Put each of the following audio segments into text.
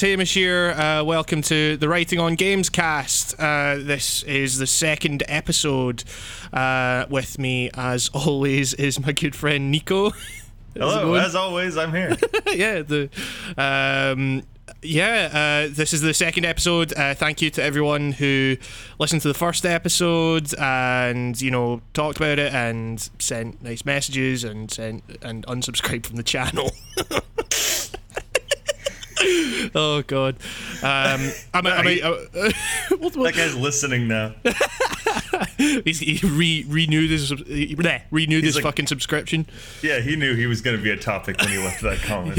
Hamish here. Uh, welcome to the Writing on Games cast. Uh, this is the second episode. Uh, with me, as always, is my good friend Nico. Hello, as always, I'm here. yeah, the um, yeah, uh, this is the second episode. Uh, thank you to everyone who listened to the first episode and you know talked about it and sent nice messages and sent and unsubscribed from the channel. oh god. Um, I mean, I mean, uh, what, what? that guy's listening now. He re, renewed his he, bleh, renewed He's his like, fucking subscription. Yeah, he knew he was going to be a topic when he left that comment.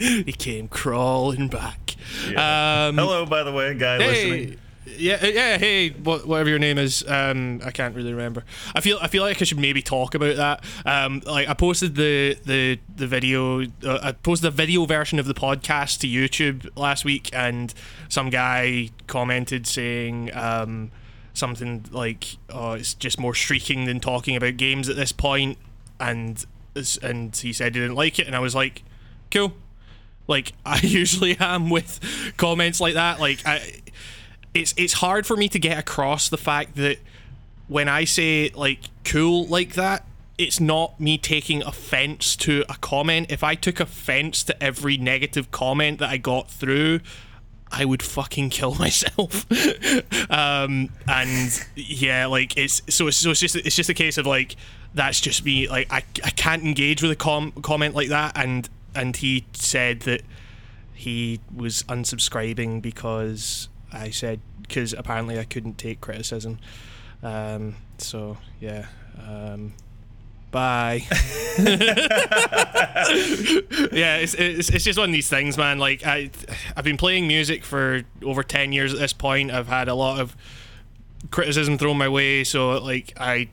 he came crawling back. Yeah. Um, Hello, by the way, guy hey, listening yeah, uh, yeah. Hey, whatever your name is, um, I can't really remember. I feel I feel like I should maybe talk about that. Um, like I posted the the the video. Uh, I posted a video version of the podcast to YouTube last week, and some guy commented saying um, something like, "Oh, it's just more shrieking than talking about games at this point," and and he said he didn't like it, and I was like, "Cool." Like I usually am with comments like that. Like I it's it's hard for me to get across the fact that when I say like cool like that, it's not me taking offense to a comment. If I took offense to every negative comment that I got through, I would fucking kill myself. um, and yeah, like it's so it's, so it's just it's just a case of like that's just me. Like I, I can't engage with a com- comment like that. And and he said that he was unsubscribing because I said because apparently I couldn't take criticism. Um, so yeah. Um, bye. yeah, it's, it's it's just one of these things, man. Like I I've been playing music for over ten years at this point. I've had a lot of criticism thrown my way, so like I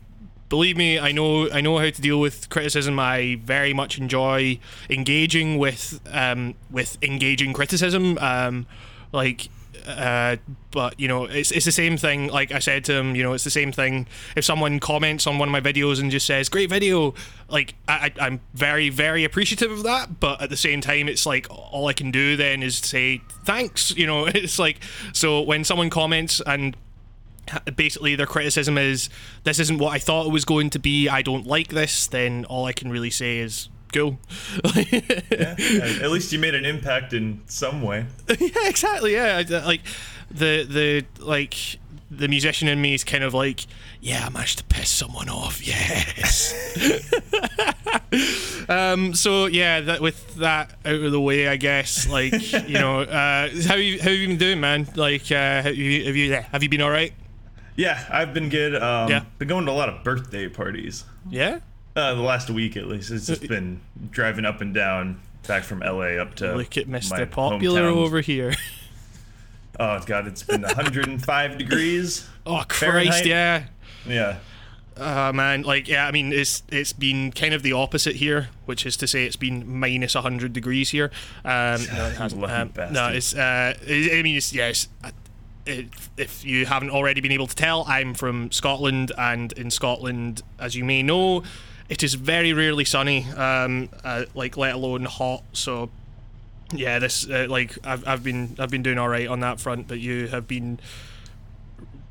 believe me, I know I know how to deal with criticism. I very much enjoy engaging with um, with engaging criticism. Um, like uh, but you know, it's it's the same thing. Like I said to him, you know, it's the same thing. If someone comments on one of my videos and just says "great video," like I, I, am very very appreciative of that. But at the same time, it's like all I can do then is say thanks. You know, it's like so when someone comments and basically their criticism is this isn't what I thought it was going to be. I don't like this. Then all I can really say is cool. yeah, at least you made an impact in some way. yeah, exactly. Yeah, like the the like the musician in me is kind of like, yeah, I managed to piss someone off. Yes. um. So yeah, that with that out of the way, I guess. Like you know, uh, how you how have you been doing, man? Like, uh, have you have you have you been all right? Yeah, I've been good. Um, yeah, been going to a lot of birthday parties. Yeah. Uh, the last week at least, it's just been driving up and down back from LA up to. Look at Mr. Popular hometown. over here. Oh god, it's been 105 degrees. Oh Christ, Fahrenheit. yeah. Yeah. Uh, man, like yeah, I mean it's it's been kind of the opposite here, which is to say it's been minus 100 degrees here. Um, no, it hasn't. Um, no, it's uh, I mean it's yes. Yeah, if you haven't already been able to tell, I'm from Scotland, and in Scotland, as you may know, it is very rarely sunny, um, uh, like let alone hot. So, yeah, this uh, like I've I've been I've been doing all right on that front, but you have been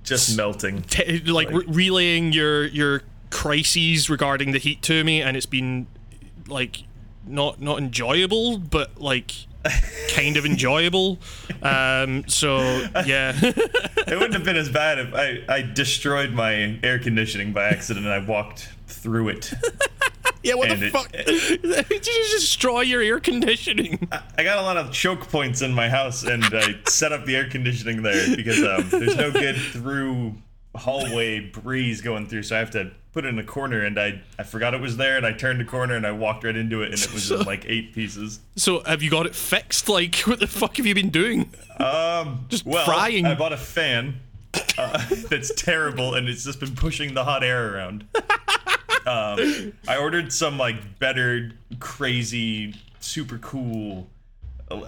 just melting, t- like, like. Re- relaying your your crises regarding the heat to me, and it's been like not not enjoyable, but like kind of enjoyable. Um, so yeah, it wouldn't have been as bad if I I destroyed my air conditioning by accident and I walked through it. yeah, what and the it, fuck? It, Did you just destroy your air conditioning? I, I, got a lot of choke points in my house, and I set up the air conditioning there because um, there's no good through hallway breeze going through, so I have to put it in a corner. And I I forgot it was there, and I turned the corner and I walked right into it, and it was so, in like eight pieces. So have you got it fixed? Like, what the fuck have you been doing? Um, just well, frying. I bought a fan. Uh, that's terrible, and it's just been pushing the hot air around. Um, I ordered some like better, crazy, super cool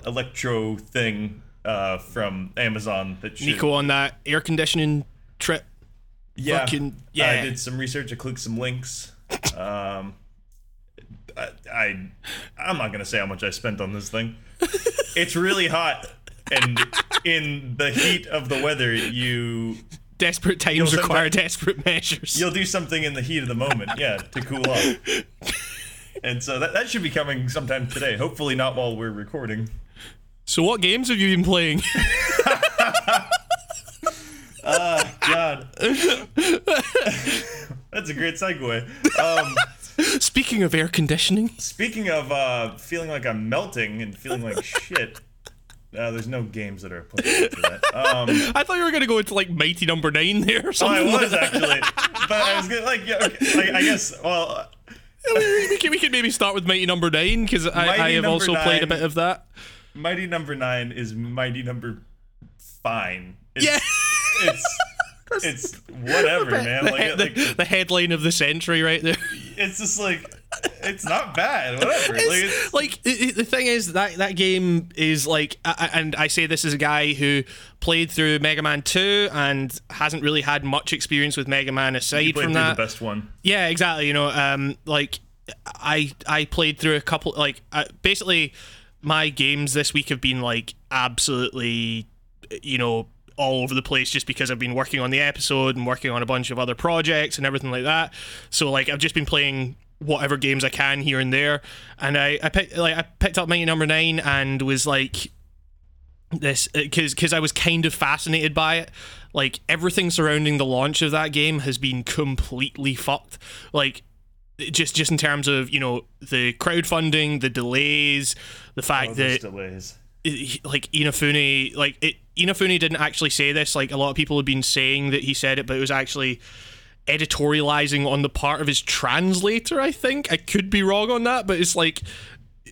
electro thing uh, from Amazon that should, Nico on that air conditioning trip. Yeah, fucking- I did some research. I clicked some links. Um, I, I I'm not gonna say how much I spent on this thing. it's really hot, and in the heat of the weather, you Desperate times require desperate measures. you'll do something in the heat of the moment, yeah, to cool off. And so that, that should be coming sometime today. Hopefully not while we're recording. So, what games have you been playing? God. That's a great segue. Um, Speaking of air conditioning, speaking of uh, feeling like I'm melting and feeling like shit, uh, there's no games that are applicable to that. Um, I thought you were going to go into like Mighty Number Nine there or oh, something. I was actually, but I was gonna like, yeah, okay, like, I guess. Well, we, can, we could maybe start with Mighty Number Nine because I, I have also played a bit of that. Mighty Number Nine is Mighty Number Fine. It's, Yeah. It's it's whatever, man. the, Like, he- like the, the headline of the century right there. it's just like it's not bad. Whatever. like, it's, like i- i- the thing is that that game is like I- and I say this as a guy who played through Mega Man 2 and hasn't really had much experience with Mega Man aside from that. the best one. Yeah, exactly. You know, um, like I I played through a couple. Like uh, basically, my games this week have been like absolutely, you know, all over the place just because I've been working on the episode and working on a bunch of other projects and everything like that. So like I've just been playing whatever games I can here and there, and I I picked like I picked up Mighty Number Nine and was like this uh, because because I was kind of fascinated by it. Like everything surrounding the launch of that game has been completely fucked. Like just just in terms of you know the crowdfunding, the delays, the fact Oh, that delays. Like Inafune, like it, Inafune didn't actually say this. Like a lot of people have been saying that he said it, but it was actually editorializing on the part of his translator. I think I could be wrong on that, but it's like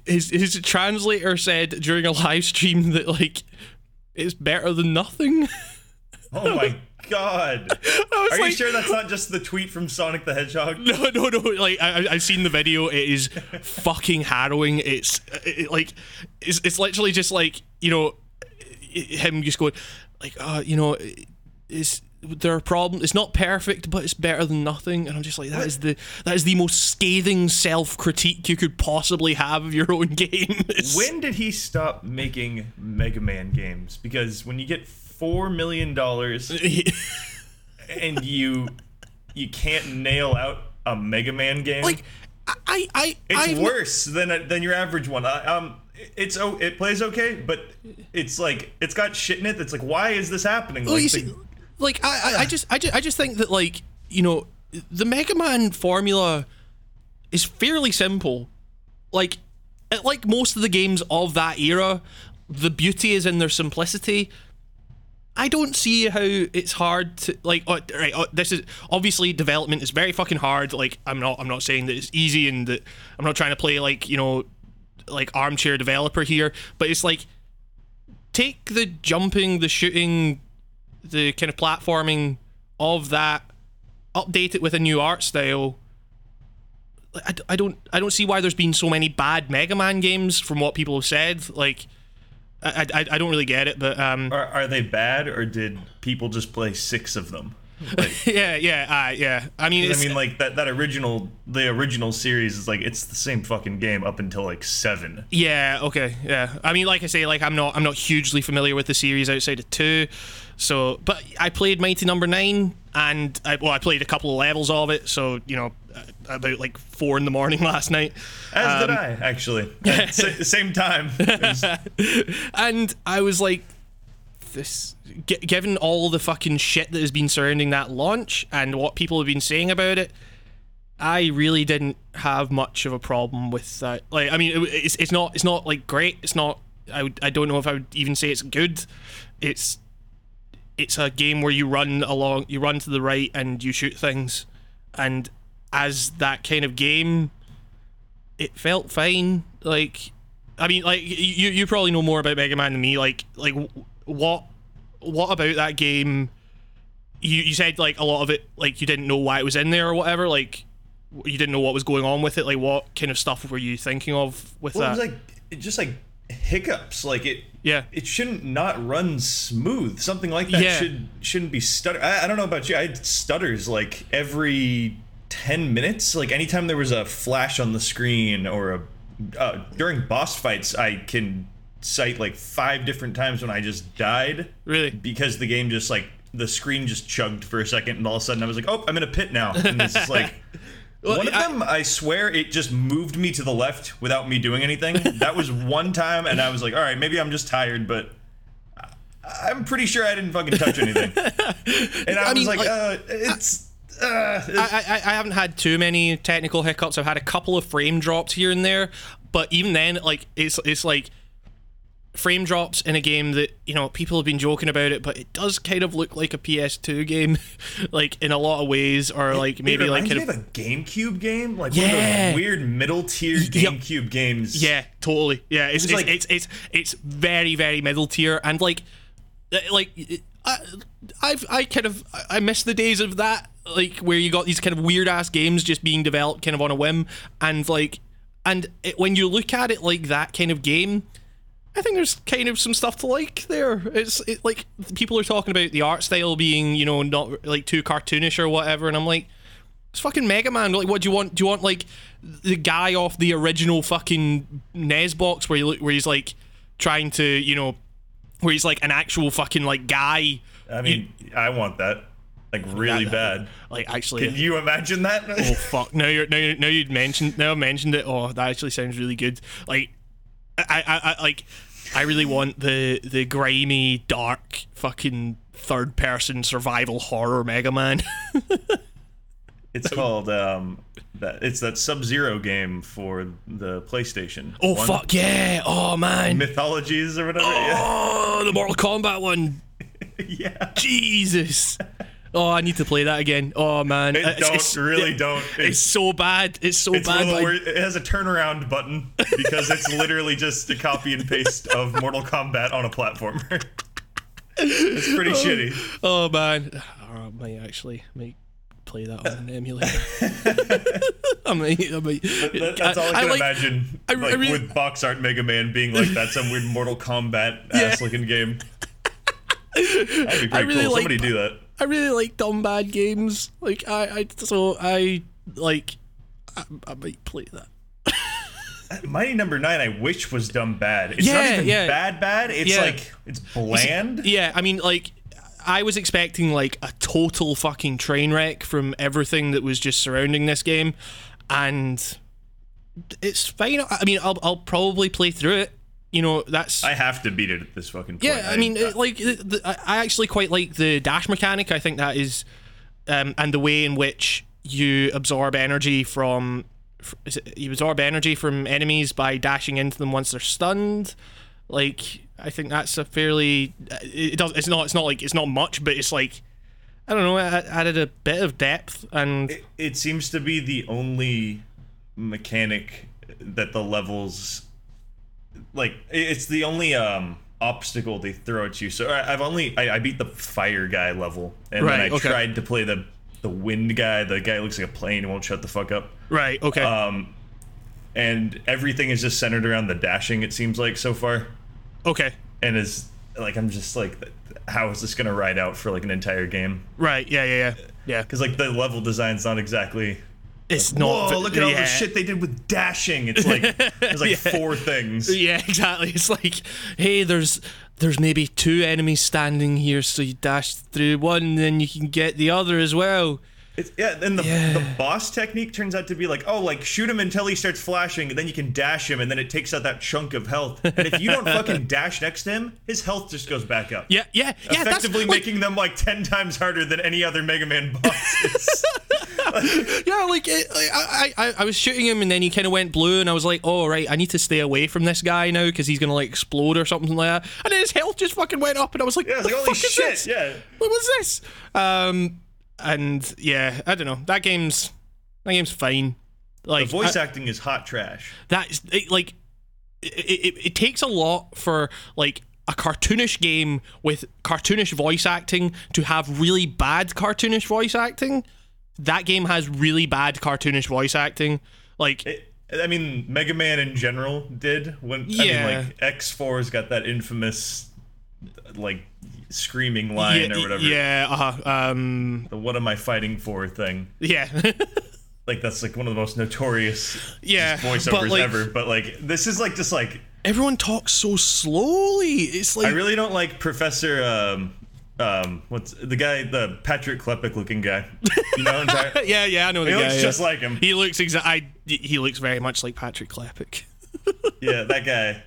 his his translator said during a live stream that like it's better than nothing. Oh my god. Are like, you sure that's not just the tweet from Sonic the Hedgehog? No, no, no. Like I, I've seen the video. It is fucking harrowing. It's it, like it's it's literally just like you know him just going like uh you know is there a problem? It's not perfect, but it's better than nothing. And I'm just like that is the that is the most scathing self critique you could possibly have of your own game. When did he stop making Mega Man games? Because when you get four million dollars and you you can't nail out a Mega Man game, like I I it's I've- worse than than your average one. I, um, it's oh, it plays okay, but it's like it's got shit in it. That's like, why is this happening? Well, Like, the- like I, I, I just, I just, I just think that like you know, the Mega Man formula is fairly simple. Like, like most of the games of that era, the beauty is in their simplicity. I don't see how it's hard to like. Oh, right, oh, this is obviously development is very fucking hard. Like, I'm not, I'm not saying that it's easy and that I'm not trying to play like you know, like armchair developer here. But it's like take the jumping, the shooting, the kind of platforming of that, update it with a new art style. I, I don't I don't see why there's been so many bad Mega Man games from what people have said. Like, I I, I don't really get it, but um, are, are they bad or did people just play six of them? yeah, yeah, uh, yeah. I mean, I mean, like that that original the original series is like it's the same fucking game up until like seven. Yeah, okay, yeah. I mean, like I say, like I'm not, I'm not hugely familiar with the series outside of two, so. But I played Mighty Number Nine, and I, well, I played a couple of levels of it. So you know, uh, about like four in the morning last night, As did Um, I actually. At same time. Was- and I was like, this, g- given all the fucking shit that has been surrounding that launch and what people have been saying about it. I really didn't have much of a problem with that. Like, I mean, it, it's it's not it's not like great. It's not. I would, I don't know if I would even say it's good. It's it's a game where you run along, you run to the right, and you shoot things. And as that kind of game, it felt fine. Like, I mean, like you you probably know more about Mega Man than me. Like like what what about that game? You you said like a lot of it like you didn't know why it was in there or whatever. Like you didn't know what was going on with it. Like what kind of stuff were you thinking of with well, it that? was like it just like hiccups. Like it, Yeah. it shouldn't not run smooth. Something like that Yeah. should shouldn't be stutter. I, I don't know about you. I stutters like every ten minutes. Like anytime there was a flash on the screen or a uh, during boss fights, I can cite like five different times when I just died Really? because the game just like the screen just chugged for a second and all of a sudden I was like, oh, I'm in a pit now. And it's just one of I- them, I swear, it just moved me to the left without me doing anything. That was one time, and I was like, "All right, maybe I'm just tired, but I- I'm pretty sure I didn't fucking touch anything." And I, was mean, like, like, uh, "It's." Uh, it's- I, I, I haven't had too many technical hiccups. I've had a couple of frame drops here and there, but even then, like it's it's like frame drops in a game that you know people have been joking about it, but it does kind of look like a PS2 game, like in a lot of ways, or like maybe it like kind of a GameCube game, like one Yeah. of those weird middle tier GameCube games. Yeah, totally. Yeah, it's was it's, like- it's it's it's very very middle tier and like uh, like I I've I kind of I miss the days of that like where you got these kind of weird ass games just being developed kind of on a whim and like and it, when you look at it like that kind of game I think there's kind of some stuff to like there. It's it, like people are talking about the art style being, you know, not like too cartoonish or whatever, and I'm like, it's fucking Mega Man. Like, what do you want? Do you want like the guy off the original fucking NES box where you look, where he's like trying to, you know, where he's like an actual fucking like guy, I mean, I want that, like really bad. like actually. Can you imagine that? oh fuck! Now you're now you now you'd mentioned now I mentioned it. Oh, that actually sounds really good. Like, I I, I like I really want the the grimy, dark, fucking third person survival horror Mega Man. It's called um, that. It's that Sub Zero game for the PlayStation. oh One. fuck yeah! Oh man! Mythologies or whatever. Oh, the Mortal Kombat one. Yeah. yeah. Jesus. Oh, I need to play that again. Oh man, It don't really don't. It's so bad. It's so It's bad. one of the but I- wor- it has a turnaround button because it's literally just a copy and paste of Mortal Kombat on a platformer. it's pretty oh. shitty. Oh man, oh, I might actually might play that on an emulator. I might, I might. That- that's all I can like- imagine. I- I like really- with box art Mega Man being like that, some weird Mortal Kombat ass looking game. That'd be pretty really cool. like- Somebody do that. I really like dumb bad games. Like I, I so I like. I, I might play that. Uh, Mighty Number Nine, I wish was dumb bad. It's not even yeah. bad bad. It's Yeah. like it's bland. Yeah, I mean, like, I was expecting like a total fucking train wreck from everything that was just surrounding this game, and it's fine. I mean, I'll I'll probably play through it. You know, that's I have to beat it at this fucking point. yeah. I mean, it, like, the, the, I I actually quite like the dash mechanic. I think that is, um, and the way in which you absorb energy from. Is it, you absorb energy from enemies by dashing into them once they're stunned. Like, I think that's a fairly. It does. It's not. It's not like it's not much, but it's like. I don't know. It added a bit of depth, and it, it seems to be the only mechanic that the levels like it's the only um obstacle they throw at you so I- i've only i, I beat the fire guy level and then i okay. tried to play the the wind guy the guy looks like a plane and won't shut the fuck up right. Okay. um and everything is just centered around the dashing it seems like so far okay. and is like i'm just like how is this gonna ride out for like an entire game Right. Yeah. Yeah. Yeah. Yeah. because like the level design's not exactly It's not. Whoa, look at all yeah. the shit they did with dashing. It's like there's like four things. Yeah, exactly. It's like, hey, there's there's maybe two enemies standing here, so you dash through one, and then you can get the other as well. It's, yeah, and the, Yeah. the boss technique turns out to be like, oh, like shoot him until he starts flashing, and then you can dash him, and then it takes out that chunk of health. And if you don't fucking dash next to him, his health just goes back up. Yeah, yeah, yeah. Effectively like, making them like ten times harder than any other Mega Man bosses. yeah, like it, I, I, I was shooting him, and then he kind of went blue, and I was like, oh right, I need to stay away from this guy now because he's gonna like explode or something like that. And then his health just fucking went up, and I was like, yeah, the like holy fuck is this? Yeah. What was this? Um, and yeah, I don't know. That game's that game's fine. Like The voice I- acting is hot trash. that's it, like it, it, it takes a lot for like a cartoonish game with cartoonish voice acting to have really bad cartoonish voice acting that game has really bad cartoonish voice acting like It, I mean, Mega Man in general did when I Yeah. mean, like X 4s got that infamous like screaming line yeah, or whatever. Yeah, uh-huh. Um, The "What am I fighting for?" thing. yeah. Like that's like one of the most notorious Yeah, voiceovers but, like- ever. But like this is like just like Everyone talks so slowly. It's like I really don't like Professor. Um, um, what's the guy? The Patrick Klepek looking guy. You know, entire, yeah, yeah, I know the he guy. looks yeah. just like him. He looks exa- I, he looks very much like Patrick Klepek. Yeah, that guy.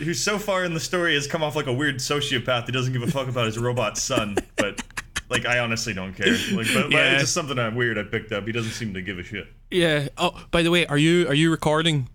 Who so far in the story has come off like a weird sociopath who doesn't give a fuck about his robot son, but like I honestly don't care. Like, but, but Yeah. it's just something I'm weird I picked up. He doesn't seem to give a shit. Yeah. Oh, by the way, are you are you recording?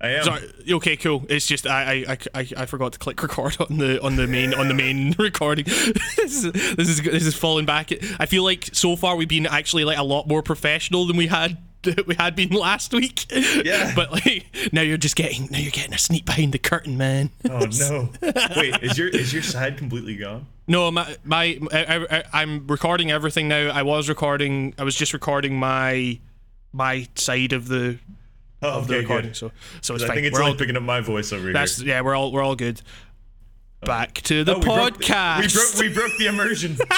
I am. Sorry. Okay, cool. It's just I I, I, I forgot to click record on the on the main on the main recording. this is this is this is falling back. I feel like so far we've been actually like a lot more professional than we had we had been last week. Yeah. But like now you're just getting now you're getting a sneak behind the curtain, man. Oh no! Wait, is your is your side completely gone? No, my my I, I, I'm recording everything now. I was recording. I was just recording my my side of the Oh, of the okay, recording. good. So so it's I fine. think it's we're all picking up my voice over that's here. yeah. We're all we're all good. Oh. Back to the Oh, we broke- podcast. we broke we broke the immersion.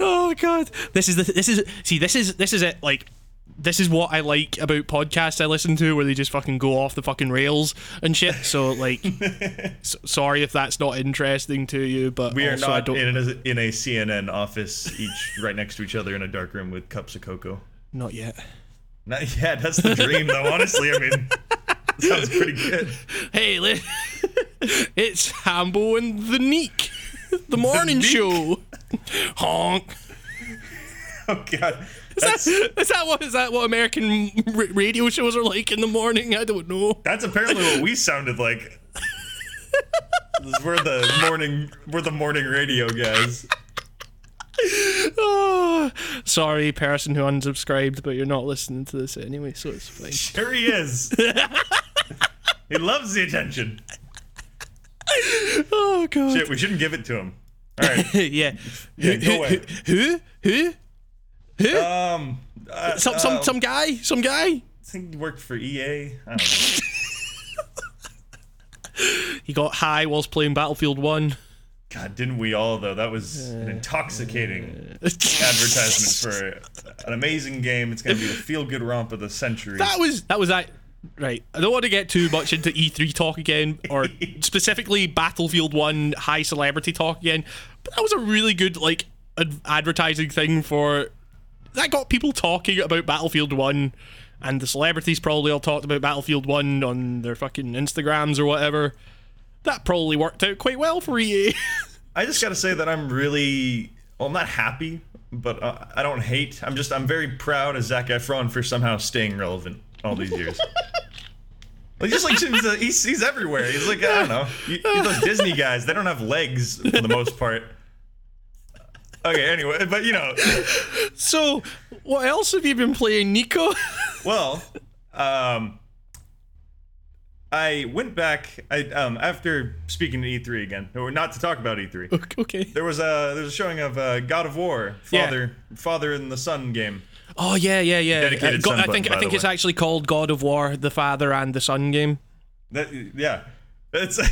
oh god, this is the this is see this is this is it like. This is what I like about podcasts I listen to, where they just fucking go off the fucking rails and shit. So, like, sorry if that's not interesting to you, but We are I don't, in a, in a CNN office, each right next to each other in a dark room with cups of cocoa. not yet. Not yet. That's the dream, though. Honestly, I mean, sounds pretty good. Hey, li- it's Hambo and the Neek, the morning Neek? show. Honk. Oh God, Is that, is that what is that what American r- radio shows are like in the morning? I don't know. that's apparently what we sounded like. we're the morning. We're the morning radio guys. Oh, sorry, person who unsubscribed, but you're not listening to this anyway, so it's fine. Sure he is. he loves the attention. Oh god. Shit, we shouldn't give it to him. All right. yeah. Yeah, who, go who, away. who? Who? Who? Um, uh, some some um, some guy. Some guy. I think he worked for EA. I don't know. He got high whilst playing Battlefield One. God, didn't we all though? That was an intoxicating advertisement for an amazing game. It's gonna be the feel-good romp of the century. That was that was that. Right. I don't want to get too much into E3 talk again, or specifically Battlefield One high celebrity talk again. But that was a really good like ad- advertising thing for that got people talking about Battlefield One, and the celebrities probably all talked about Battlefield One on their fucking Instagrams or whatever. That probably worked out quite well for EA. I just gotta say that I'm really, well, I'm not happy, but uh, I don't hate. I'm just, I'm very proud of Zac Efron for somehow staying relevant all these years. Like just like he's, he's, he's everywhere. He's like I don't know. You- those Disney guys, they don't have legs for the most part. Okay, anyway, but you know, so, what else have you been playing, Nico? Well, um, I went back. I um after speaking to E3 again, or not to talk about E3. okay. There was a there was a showing of uh, God of War, Yeah. Father Father and the Son game. Oh yeah, yeah, yeah. Dedicated Uh, Go- son I think I think it's way. actually called God of War: The Father and the Son game. That yeah, it's.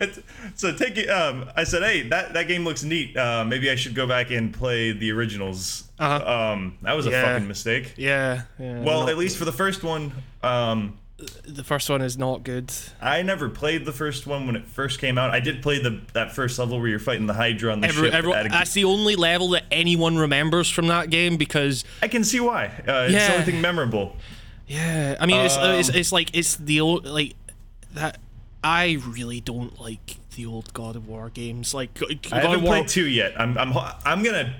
It's, so take it. Um, I said, "Hey, that, that game looks neat. Uh, maybe I should go back and play the originals." Uh-huh. Um, that was a fucking mistake. Yeah. yeah Well, at least for the first one, um, the first one is not good. I never played the first one when it first came out. I did play the that first level where you're fighting the Hydra on the Every, ship. a- that's the only level that anyone remembers from that game because I can see why. Uh, It's Yeah. the only thing memorable. yeah, I mean it's uh, it's, Um, it's like it's the old like that. I really don't like the old God of War games. Like God I haven't War. played two yet. I'm I'm I'm gonna.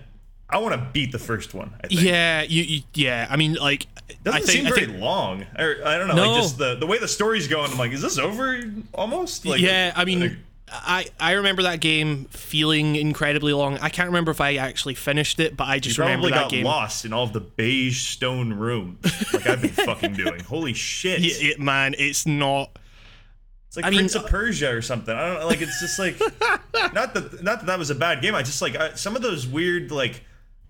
I want to beat the first one. I think. Yeah, you, you yeah. I mean like Doesn't I think seem I very think long. Or, I don't know. No. Like just the the way the story's going. I'm like, is this over almost? Like, yeah, I mean, like, I I remember that game feeling incredibly long. I can't remember if I actually finished it, but I just remember that got game. lost in all of the beige stone rooms, like I've been fucking doing. Holy shit! Yeah, it- man, it's not. It's like I mean, Prince of uh, Persia or something. I don't know. Like it's just like not that not that that was a bad game. I just like I, some of those weird like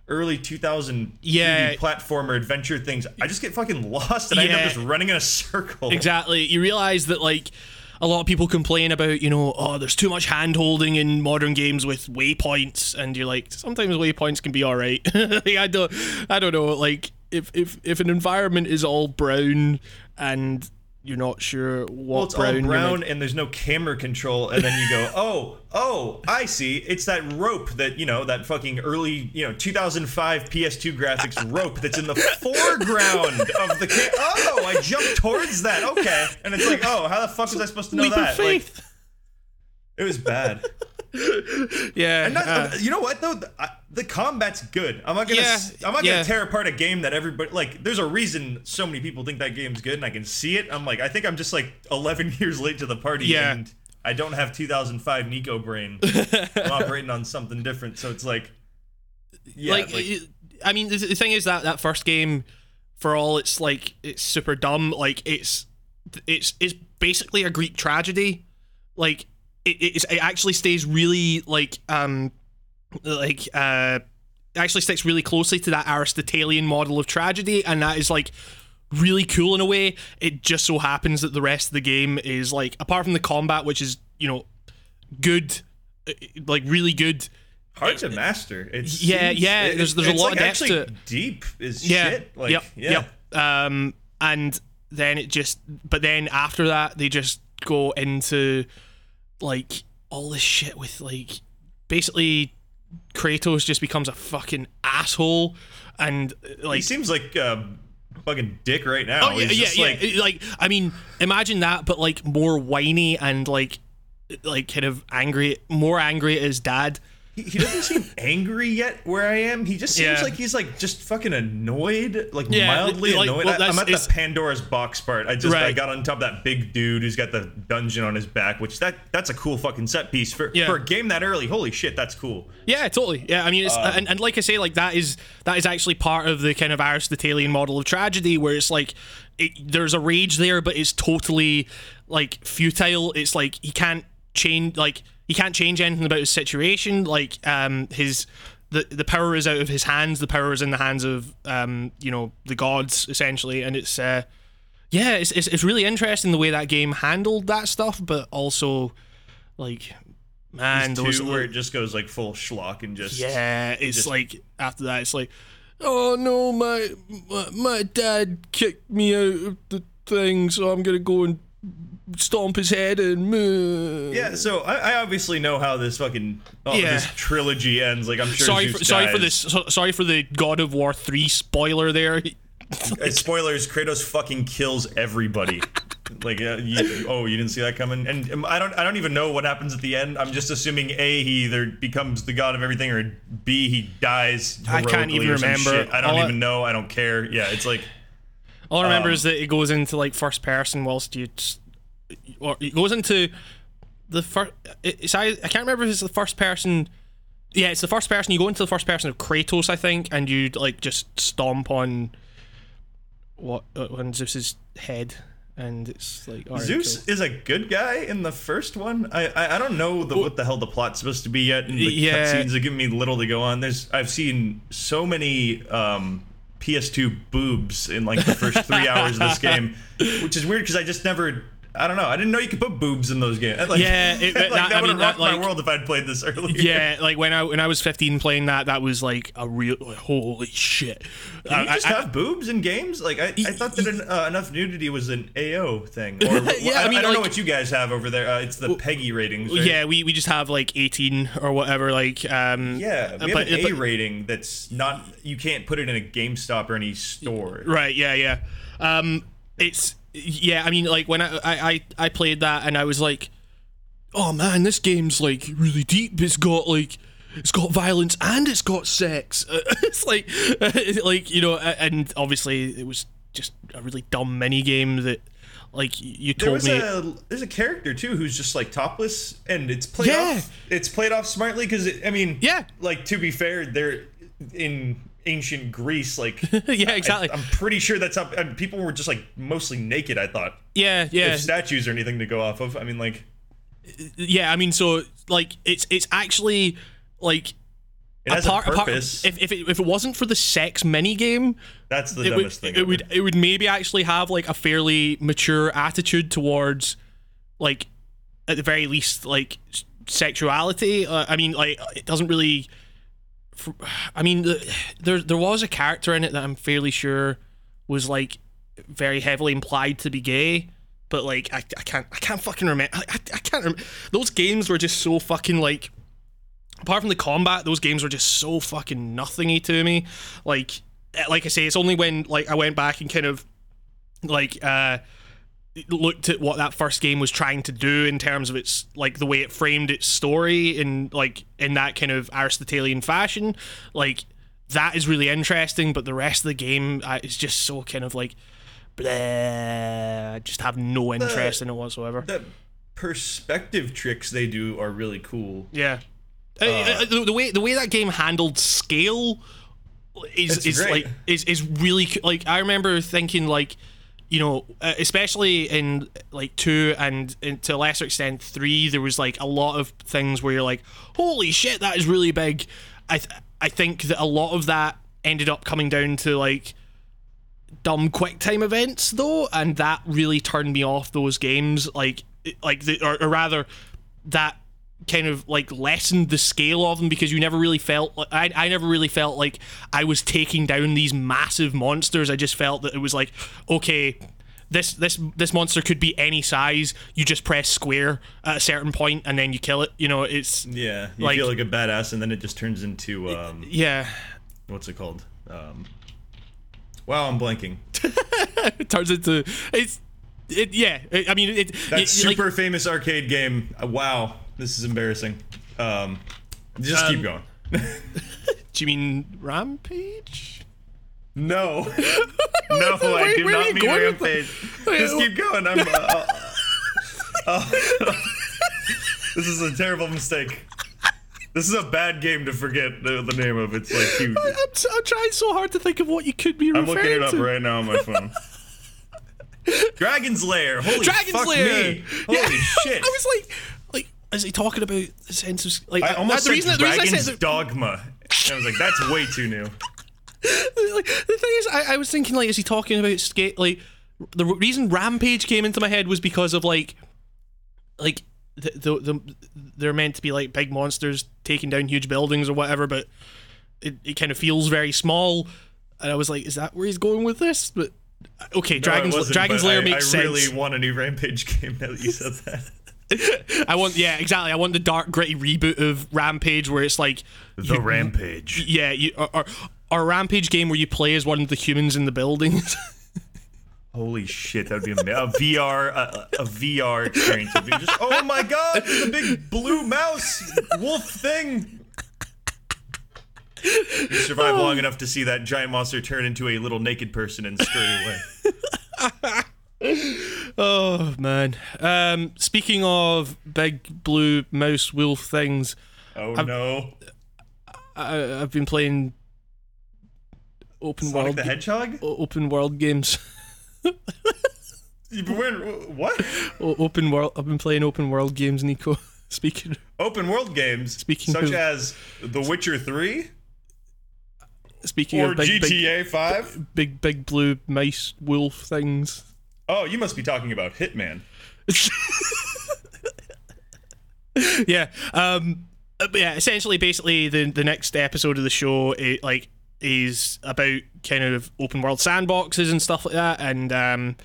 early 2000 Yeah. Platformer adventure things, I just get fucking lost and I end up just running in a circle. Exactly. You realize that like a lot of people complain about, you know, oh, there's too much hand holding in modern games with waypoints, and you're like, sometimes waypoints can be all right. like, I don't, I don't know. Like if if if an environment is all brown and you're not sure what Well, it's brown, all brown and there's no camera control, and then you go, oh, oh, I see. It's that rope that you know, that fucking early, you know, 2005 PS2 graphics rope that's in the foreground of the. Ca- oh, I jumped towards that. Okay, and it's like, oh, how the fuck was I supposed to know leap of that? Like, it was bad. Yeah. And not, uh, you know what though, the, I, the combat's good. I'm not gonna, Yeah, I'm not yeah. gonna tear apart a game that everybody like. There's a reason so many people think that game's good, and I can see it. I'm like, I think I'm just like 11 years late to the party, Yeah. and I don't have 2005 Nico brain. I'm operating on something different, so it's like, yeah, like, it- I mean, the, the thing is that that first game, for all it's like it's super dumb. Like it's it's it's basically a Greek tragedy. Like it it's, it actually stays really like um like uh actually sticks really closely to that Aristotelian model of tragedy, and that is like really cool in a way. It just so happens that the rest of the game is like apart from the combat, which is you know good, uh, like really good. hard to master. It's Yeah, yeah, there's- there's a lot like of depth actually to it. deep is yeah, shit. Like, yep, yeah. yep. Um, and then it just, but then after that, they just go into like all this shit with like basically Kratos just becomes a fucking asshole, and uh, like He seems like a fucking dick right now. Oh yeah, yeah, yeah. like, Like, I mean, imagine that, but like more whiny and like, like kind of angry, more angry at his dad. He, he doesn't seem angry yet where I am. He just seems Yeah. like he's like just fucking annoyed, like Yeah, mildly like, annoyed. well, I, I'm at the Pandora's box part. I just I got on top of that big dude who's got the dungeon on his back, which that that's a cool fucking set piece for Yeah. for a game that early. Holy shit, that's cool. Yeah, totally. Yeah, I mean, it's, Um, and, and like I say, like that is that is actually part of the kind of Aristotelian model of tragedy, where it's like it, there's a rage there, but it's totally like futile. It's like he can't change, like he can't change anything about his situation. Like um, his the the power is out of his hands. The power is in the hands of um, you know, the gods essentially, and it's uh, yeah, it's, it's it's really interesting the way that game handled that stuff, but also like. Man, Two those where it just goes like full schlock and just yeah, it's just- like after that, it's like, oh no, my, my my dad kicked me out of the thing, so I'm gonna go and stomp his head and. uh." Yeah, so I, I obviously know how this fucking oh, Yeah. this trilogy ends. Like I'm sure. Sorry, Zeus for, sorry for dies. this. So, sorry for the God of War three spoiler there. Uh, spoilers: Kratos fucking kills everybody. like, uh, you, oh, you didn't see that coming. And um, I don't, I don't even know what happens at the end. I'm just assuming a he either becomes the god of everything, or b he dies. I can't heroically even or some remember. shit. I don't All I- even know. I don't care. Yeah, it's like All I remember Um, is that it goes into like first person whilst you, s- or it goes into the first. It's I, I can't remember if it's the first person. Yeah, it's the first person. You go into the first person of Kratos, I think, and you like just stomp on what uh, on Zeus's head, and it's like right, Zeus cool. is a good guy in the first one. I, I, I don't know the, what the hell the plot's supposed to be yet. And the Yeah. cutscenes are giving me little to go on. There's I've seen so many um, PS2 boobs in like the first three hours of this game, which is weird because I just never. I don't know. I didn't know you could put boobs in those games. Like, Yeah, it- like, that- that, would have rocked my like- world if I'd played this earlier. Yeah, like when I when I was 15 playing that, that was like a real holy shit. You I- just I- have boobs in games? Like I, I thought that an, uh, enough nudity was an AO thing. Or, Yeah, I, I mean, I don't know what you guys have over there. Uh, it's the PEGI ratings. Right? yeah, we, we just have like 18 or whatever. Like um, Yeah, we but- have an A but- rating that's not. You can't put it in a GameStop or any store. Right. Yeah. Yeah. Um, it's yeah. I mean, like when I, I I played that and I was like, oh man, this game's like really deep. It's got like. It's got violence and it's got sex. it's like, like you know, and obviously it was just a really dumb mini game that, like, you told There was me. a there's a character too who's just like topless, and it's played Yeah. off. It's played off smartly because I mean, Yeah. Like to be fair, they're in ancient Greece. Like, yeah, exactly. I, am pretty sure that's up. And people were just like mostly naked. I thought yeah, yeah. if statues or anything to go off of. I mean, like yeah i mean so like it's it's actually like It apart, apart- if if it, if it wasn't for the sex mini game, That's the it would dumbest thing. it would it would maybe actually have like a fairly mature attitude towards like at the very least like sexuality. Uh, I mean, like it doesn't really. I mean, there there was a character in it that I'm fairly sure was like very heavily implied to be gay, but like I, I can't I can't fucking remember. I, I, I can't remember. Those games were just so fucking like. Apart from the combat, those games were just so fucking nothingy to me. Like, eh, like I say, it's only when like I went back and kind of like uh looked at what that first game was trying to do in terms of its like the way it framed its story in like in that kind of Aristotelian fashion. Like that is really interesting, but the rest of the game uh, is just so kind of like bleh. I just have no interest in it whatsoever. the perspective tricks they do are really cool. Yeah. Uh, uh, the, the way the way that game handled scale is is great. like is is really like I remember thinking like you know uh, especially in like 2 and, and to a lesser extent 3 there was like a lot of things where you're like holy shit that is really big. I th- I think that a lot of that ended up coming down to like dumb quick time events though and that really turned me off those games. Like like the, or, or rather that kind of like lessened the scale of them because you never really felt like I, I never really felt like I was taking down these massive monsters I just felt that it was like okay this this this monster could be any size you just press square at a certain point and then you kill it you know it's Yeah, you Like- feel like a badass, and then it just turns into um, yeah what's it called? Um, wow, I'm blanking. it turns into it's it yeah I mean it That it- like- super famous arcade game. Uh, wow, this is embarrassing. Um, just keep Um, going. do you mean rampage No, no, I Where- do not mean rampage. Wait, Just keep going. I'm. Uh, uh, this is a terrible mistake. This is a bad game to forget the, the name of. It's like you. I'm, I'm trying so hard to think of what you could be I'm looking it up to. right now on my phone. Dragon's Lair. Holy Dragon's fuck Lair. me. Holy Yeah. shit. I was like, is he talking about the sense of like? I almost the said reason, the reason I Dragon's said that- Dogma. And I was like, that's way too new. like, the thing is, I, I was thinking like, is he talking about skate? Like, the reason Rampage came into my head was because of like, like the the, the they're meant to be like big monsters taking down huge buildings or whatever, but it, it kind of feels very small. And I was like, is that where he's going with this? But okay, No, Dragon's Dragon's Lair I, makes I sense. really want a new Rampage game now that you said that. I want yeah, exactly. I want the dark gritty reboot of Rampage where it's like The Rampage. yeah, you or, or, or a Rampage game where you play as one of the humans in the buildings. Holy shit, that would be amazing. A VR, a, a VR experience would be just, oh my god, a big blue mouse wolf thing. You survive long enough to see that giant monster turn into a little naked person and scurry away. oh man. Um, speaking of big blue mouse wolf things, Oh no. I, I've been playing open Sonic world the Hedgehog? open world games. You've been wearing, what? O- open world. I've been playing open world games, Nico. Speaking. Open world games, Speaking such of- as The Witcher 3 Speaking or of big, big, GTA 5. big, big blue mice wolf things. Oh, you must be talking about Hitman. yeah. Um. uh, yeah. Essentially, basically, the the next episode of the show, it, like, is about kind of open world sandboxes and stuff like that, and um,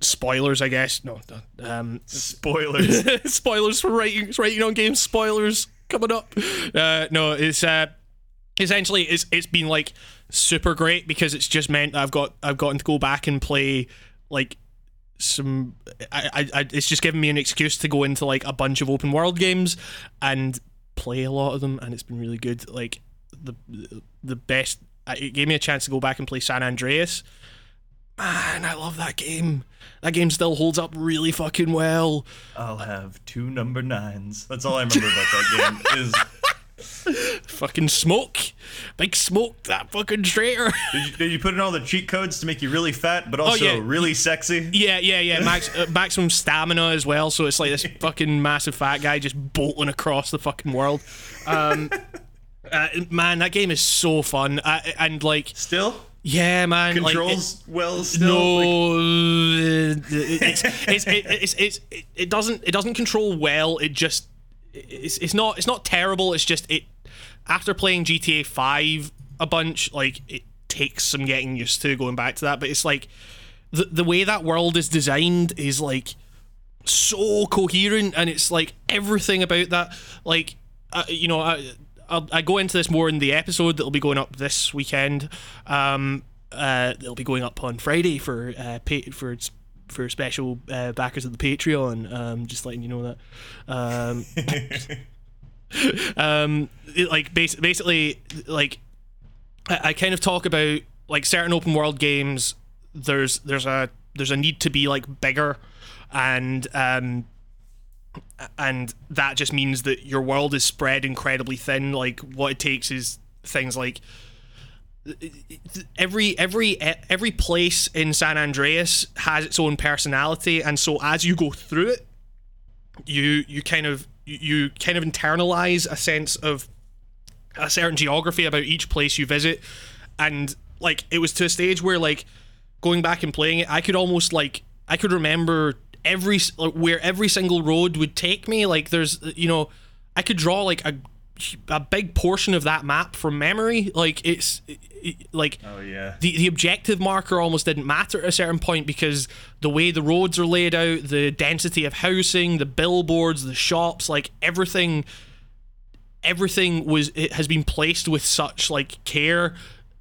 spoilers, I guess. No, no, um, Spoilers. spoilers for writing writing on games. Spoilers coming up. Uh, no, it's uh, essentially it's it's been like super great because it's just meant that I've got I've gotten to go back and play like some I, I, it's just given me an excuse to go into like a bunch of open world games and play a lot of them and it's been really good like the the best it gave me a chance to go back and play San Andreas man I love that game that game still holds up really fucking well I'll have two number nines. That's all I remember about that game. Is fucking smoke big smoke that fucking traitor did you, did you put in all the cheat codes to make you really fat, but also yeah. really sexy? Yeah, yeah, yeah. Max, uh, maximum stamina as well. So it's like this fucking massive fat guy just bolting across the fucking world. Um, Uh, man, that game is so fun, uh, and like, Still yeah, man, like, it- controls well. Still. Like, no, it's, it's, it, it's, it's, it, it doesn't it doesn't control well. It just it's, it's not it's not terrible. It's just it after playing GTA Five a bunch, like it takes some getting used to going back to that. But it's like the the way that world is designed is like so coherent, and it's like everything about that, like uh, you know. I, I'll, I go into this more in the episode that'll be going up this weekend. Um, uh, it'll be going up on Friday for uh, pay, for for special uh, backers of the Patreon. Um, just letting you know that. Um, um, it, like bas- basically, like I, I kind of talk about like certain open world games. There's there's a there's a need to be like bigger, and um, and that just means that your world is spread incredibly thin. Like what it takes is things like every every every place in San Andreas has its own personality, and so as you go through it, you you kind of you kind of internalize a sense of a certain geography about each place you visit, and like it was to a stage where like going back and playing it, I could almost like I could remember every like, where every single road would take me. Like there's you know I could draw like a a big portion of that map from memory. Like it's it, it- like oh yeah. the, the objective marker almost didn't matter at a certain point because the way the roads are laid out, the density of housing, the billboards, the shops, like everything everything was it has been placed with such like care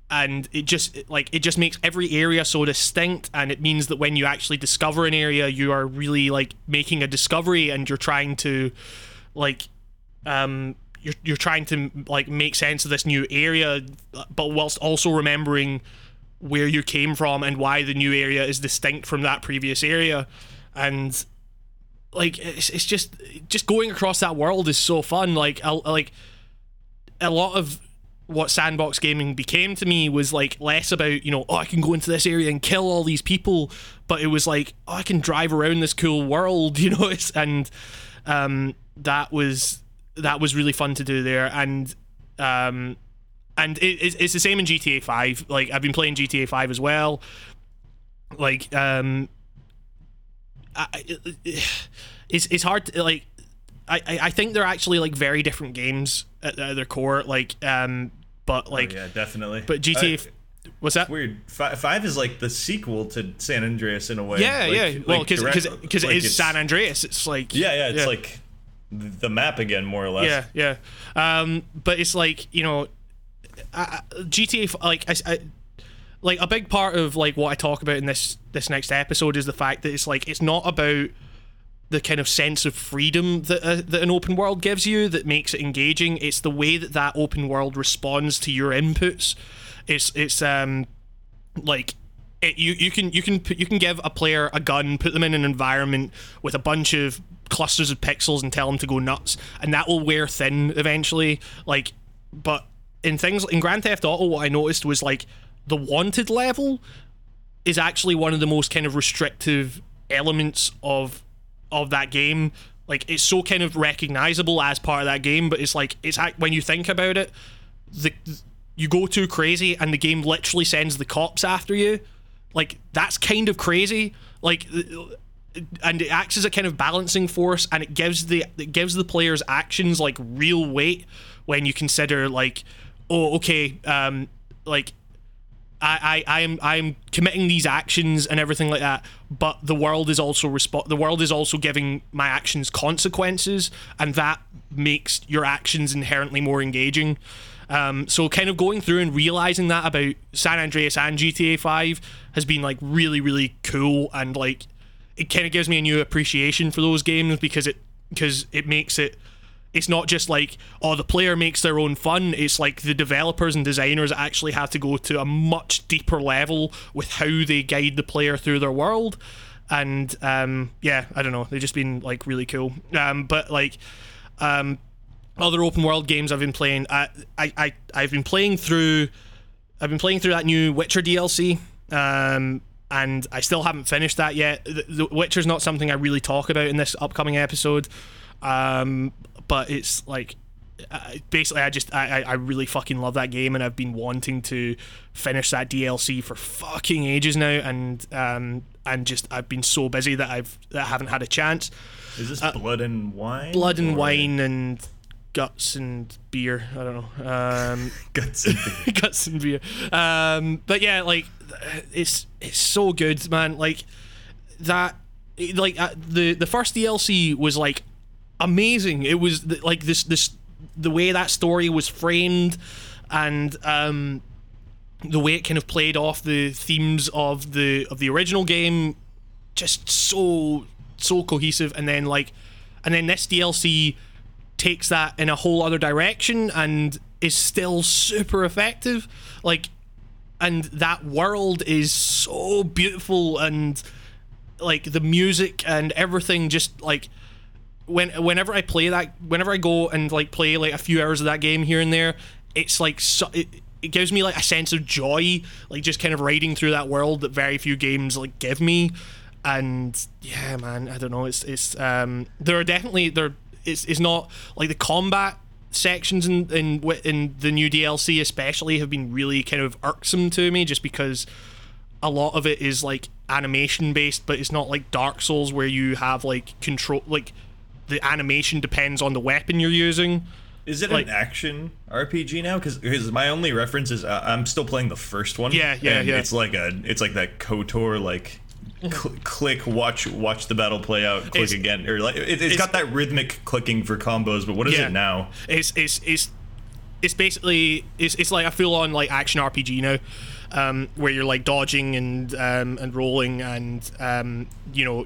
and it just like it just makes every area so distinct and it means that when you actually discover an area you are really like making a discovery and you're trying to like um you're, you're trying to like make sense of this new area but whilst also remembering where you came from and why the new area is distinct from that previous area. And like it's, it's just just going across that world is so fun. Like I, like a lot of what sandbox gaming became to me was like less about you know oh I can go into this area and kill all these people but it was like oh I can drive around this cool world you know it's, and um that was that was really fun to do there and um and it, it's, the same in GTA 5 like I've been playing GTA 5 as well like um I, it's it's hard to, like I, I think they're actually like very different games at, at their core like um but like Oh, yeah, definitely. but GTA Uh, what's that weird. Fi- Five is like the sequel to San Andreas in a way. yeah Like- yeah well because because like it is San Andreas it's like Yeah, yeah. It's like the map again, more or less. yeah yeah um but it's like you know I, GTA like I, I like a big part of like what I talk about in this this next episode is the fact that it's like it's not about the kind of sense of freedom that uh, that an open world gives you that makes it engaging. It's the way that that open world responds to your inputs. It's it's um like it, you you can you can you can give a player a gun, put them in an environment with a bunch of clusters of pixels, and tell them to go nuts, and that will wear thin eventually. Like, but in things in Grand Theft Auto, what I noticed was like the wanted level is actually one of the most kind of restrictive elements of of that game. Like it's so kind of recognizable as part of that game, but it's like it's when you think about it, the you go too crazy and the game literally sends the cops after you. Like that's kind of crazy. Like and it acts as a kind of balancing force and it gives the it gives the player's actions like real weight when you consider like oh okay um like I, I, I am I am committing these actions and everything like that, but the world is also respo- the world is also giving my actions consequences, and that makes your actions inherently more engaging. Um, so kind of going through and realizing that about San Andreas and GTA 5 has been like really really cool. And like it kind of gives me a new appreciation for those games because it because it makes it it's not just like oh the player makes their own fun. It's like the developers and designers actually have to go to a much deeper level with how they guide the player through their world. And um yeah i don't know. They've just been like really cool. Um but like um other open world games i've been playing i i, I i've been playing through I've been playing through that new Witcher DLC, um, and I still haven't finished that yet. The, the Witcher's not something I really talk about in this upcoming episode, um, but it's like uh, basically I just I, I- really fucking love that game and I've been wanting to finish that DLC for fucking ages now and um and just I've been so busy that I've that I haven't had a chance. Is this blood and wine? Uh, Blood and or- wine and guts and beer. I don't know. Um Guts and beer. guts and beer. Um, but yeah, like it's it's so good, man. Like that, like uh, the the first DLC was like amazing. It was th- like this this the way that story was framed, and um, the way it kind of played off the themes of the of the original game, just so so cohesive. And then like, and then this DLC takes that in a whole other direction and is still super effective. Like, and that world is so beautiful and like the music and everything just like when whenever I play that whenever I go and like play like a few hours of that game here and there it's like so, it, it gives me like a sense of joy like just kind of riding through that world that very few games like give me and yeah man I don't know it's it's um there are definitely there it's it's not like the combat sections in in in the new DLC especially have been really kind of irksome to me just because a lot of it is like animation based, but it's not like Dark Souls where you have like control like the animation depends on the weapon you're using. Is it Like- an action RPG now? Because my only reference is uh, I'm still playing the first one. Yeah, yeah, and yeah. It's like a it's like that Kotor like. Cl- click, watch, watch the battle play out. Click It's- again, or like it, it's it's- got that rhythmic clicking for combos. But what is Yeah. it now? It's it's it's it's basically it's, it's like a full on like action RPG now, um, where you're like dodging and um, and rolling and um, you know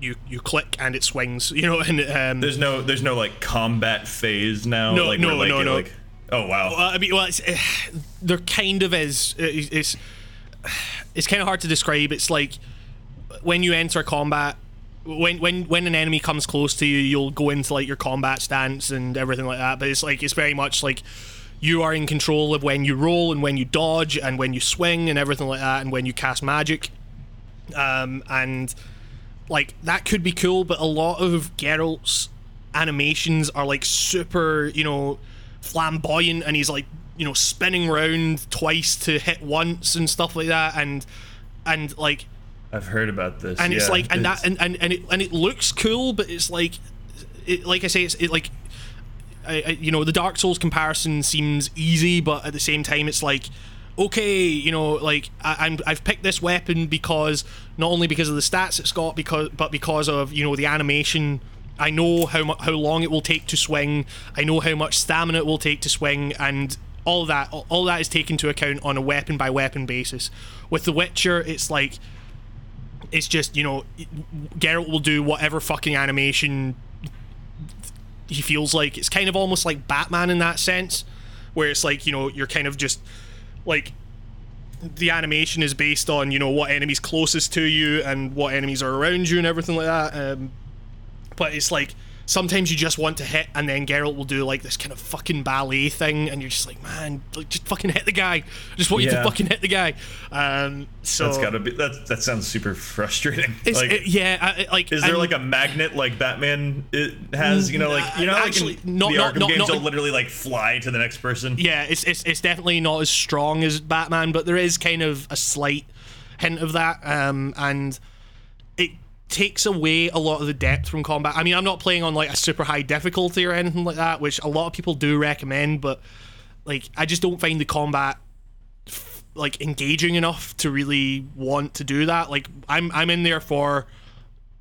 you you click and it swings you know and um, There's no, there's no like combat phase now. No, like, no, like, no, no. Like, oh wow. Well, I mean, well, it's, eh, there kind of is. It's it's, it's kind of hard to describe. It's like when you enter combat, when when when an enemy comes close to you, you'll go into like your combat stance and everything like that. But it's like it's very much like you are in control of when you roll and when you dodge and when you swing and everything like that, and when you cast magic. Um, and like that could be cool, but a lot of Geralt's animations are like super, you know, flamboyant, and he's like, you know, spinning round twice to hit once and stuff like that, and and like, I've heard about this. and it's yeah. like, and It's- that, and and and it and it looks cool, but it's like, it like I say, it's it like. I, I, you know, the Dark Souls comparison seems easy, but at the same time, it's like, okay, you know, like I, I'm I've picked this weapon because not only because of the stats it's got, because but because of you know the animation. I know how mu- how long it will take to swing. I know how much stamina it will take to swing, and all that all, all that is taken into account on a weapon by weapon basis. With The Witcher, it's like it's just you know Geralt will do whatever fucking animation he feels like it's kind of almost like Batman in that sense, where it's like you know you're kind of just like the animation is based on you know what enemies closest to you and what enemies are around you and everything like that. Um, but it's like sometimes you just want to hit and then Geralt will do like this kind of fucking ballet thing and you're just like man like, just fucking hit the guy I just want you to fucking hit the guy um so that's gotta be that. That sounds super frustrating. like, it- yeah I, I- like is there and- like a magnet like Batman it has? You know, like you know, like Actually, in not- the not- Arkham not- games, not- you'll literally like fly to the next person. yeah, it's, it's it's definitely not as strong as Batman, but there is kind of a slight hint of that, um, and it takes away a lot of the depth from combat. I mean, I'm not playing on like a super high difficulty or anything like that, which a lot of people do recommend, but like I just don't find the combat f- like engaging enough to really want to do that. Like I'm I'm in there for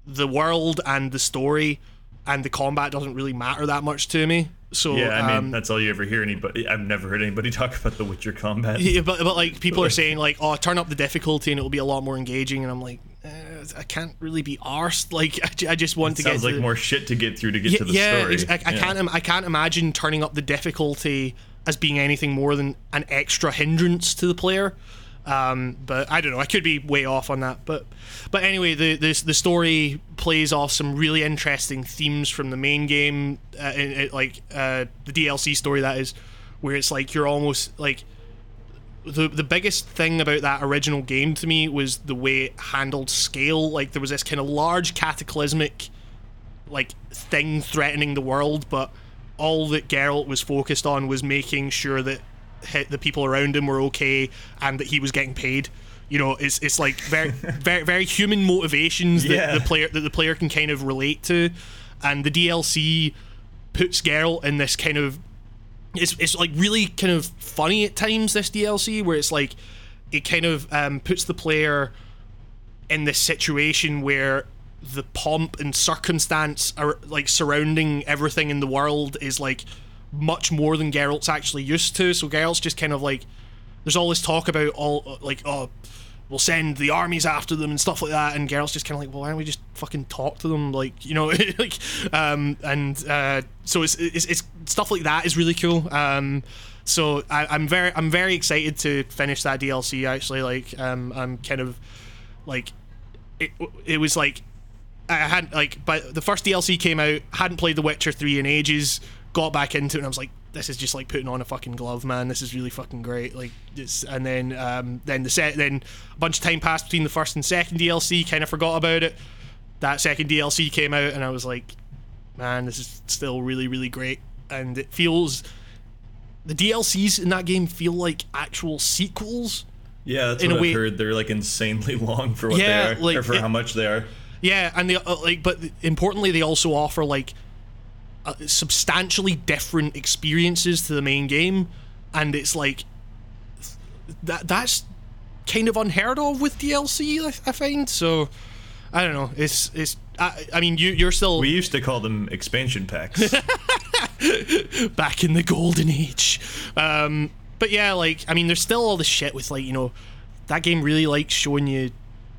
the world and the story, and the combat doesn't really matter that much to me. So Yeah, I mean um, that's all you ever hear anybody. I've never heard anybody talk about the Witcher combat. Yeah, but, but like people are saying like, oh, turn up the difficulty and it'll be a lot more engaging, and I'm like, eh, I can't really be arsed. Like, I, I just want to get Sounds like to, more shit to get through to get yeah, to the yeah, story. ex- I, I Yeah. can't, I can't imagine turning up the difficulty as being anything more than an extra hindrance to the player. Um, but I don't know. I could be way off on that. But but anyway, the the, the story plays off some really interesting themes from the main game, uh, in, in, like uh, the DLC story that is, where it's like you're almost like the the biggest thing about that original game to me was the way it handled scale. Like there was this kind of large cataclysmic like thing threatening the world, but all that Geralt was focused on was making sure that he, the people around him were okay and that he was getting paid. You know, it's it's like very very very human motivations that Yeah. the player that the player can kind of relate to, and the DLC puts Geralt in this kind of it's it's like really kind of funny at times this DLC where it's like it kind of um, puts the player in this situation where the pomp and circumstance are like surrounding everything in the world is like much more than Geralt's actually used to. So Geralt's just kind of like there's all this talk about all like oh we'll send the armies after them and stuff like that. And Geralt's just kind of like well why don't we just fucking talk to them? Like you know like um and uh so it's, it's it's stuff like that is really cool. Um so I, I'm very I'm very excited to finish that DLC actually. Like um I'm kind of like it, it was like I had like but the first DLC came out hadn't played The Witcher 3 in ages got back into it and I was like this is just like putting on a fucking glove man. This is really fucking great. Like this and then um then the set then a bunch of time passed between the first and second DLC kind of forgot about it. That second DLC came out and I was like man this is still really really great. And it feels the DLCs in that game feel like actual sequels. Yeah, that's In what a I've way- heard. They're like insanely long for what Yeah, they are, like, or for it- how much they are. Yeah, and they uh, like, but importantly, they also offer like uh, substantially different experiences to the main game, and it's like that. That's kind of unheard of with DLC. I, I find so. I don't know. It's it's. I, I mean, you you're still We used to call them expansion packs. back in the golden age. Um, but yeah, like I mean, there's still all the shit with like you know that game really likes showing you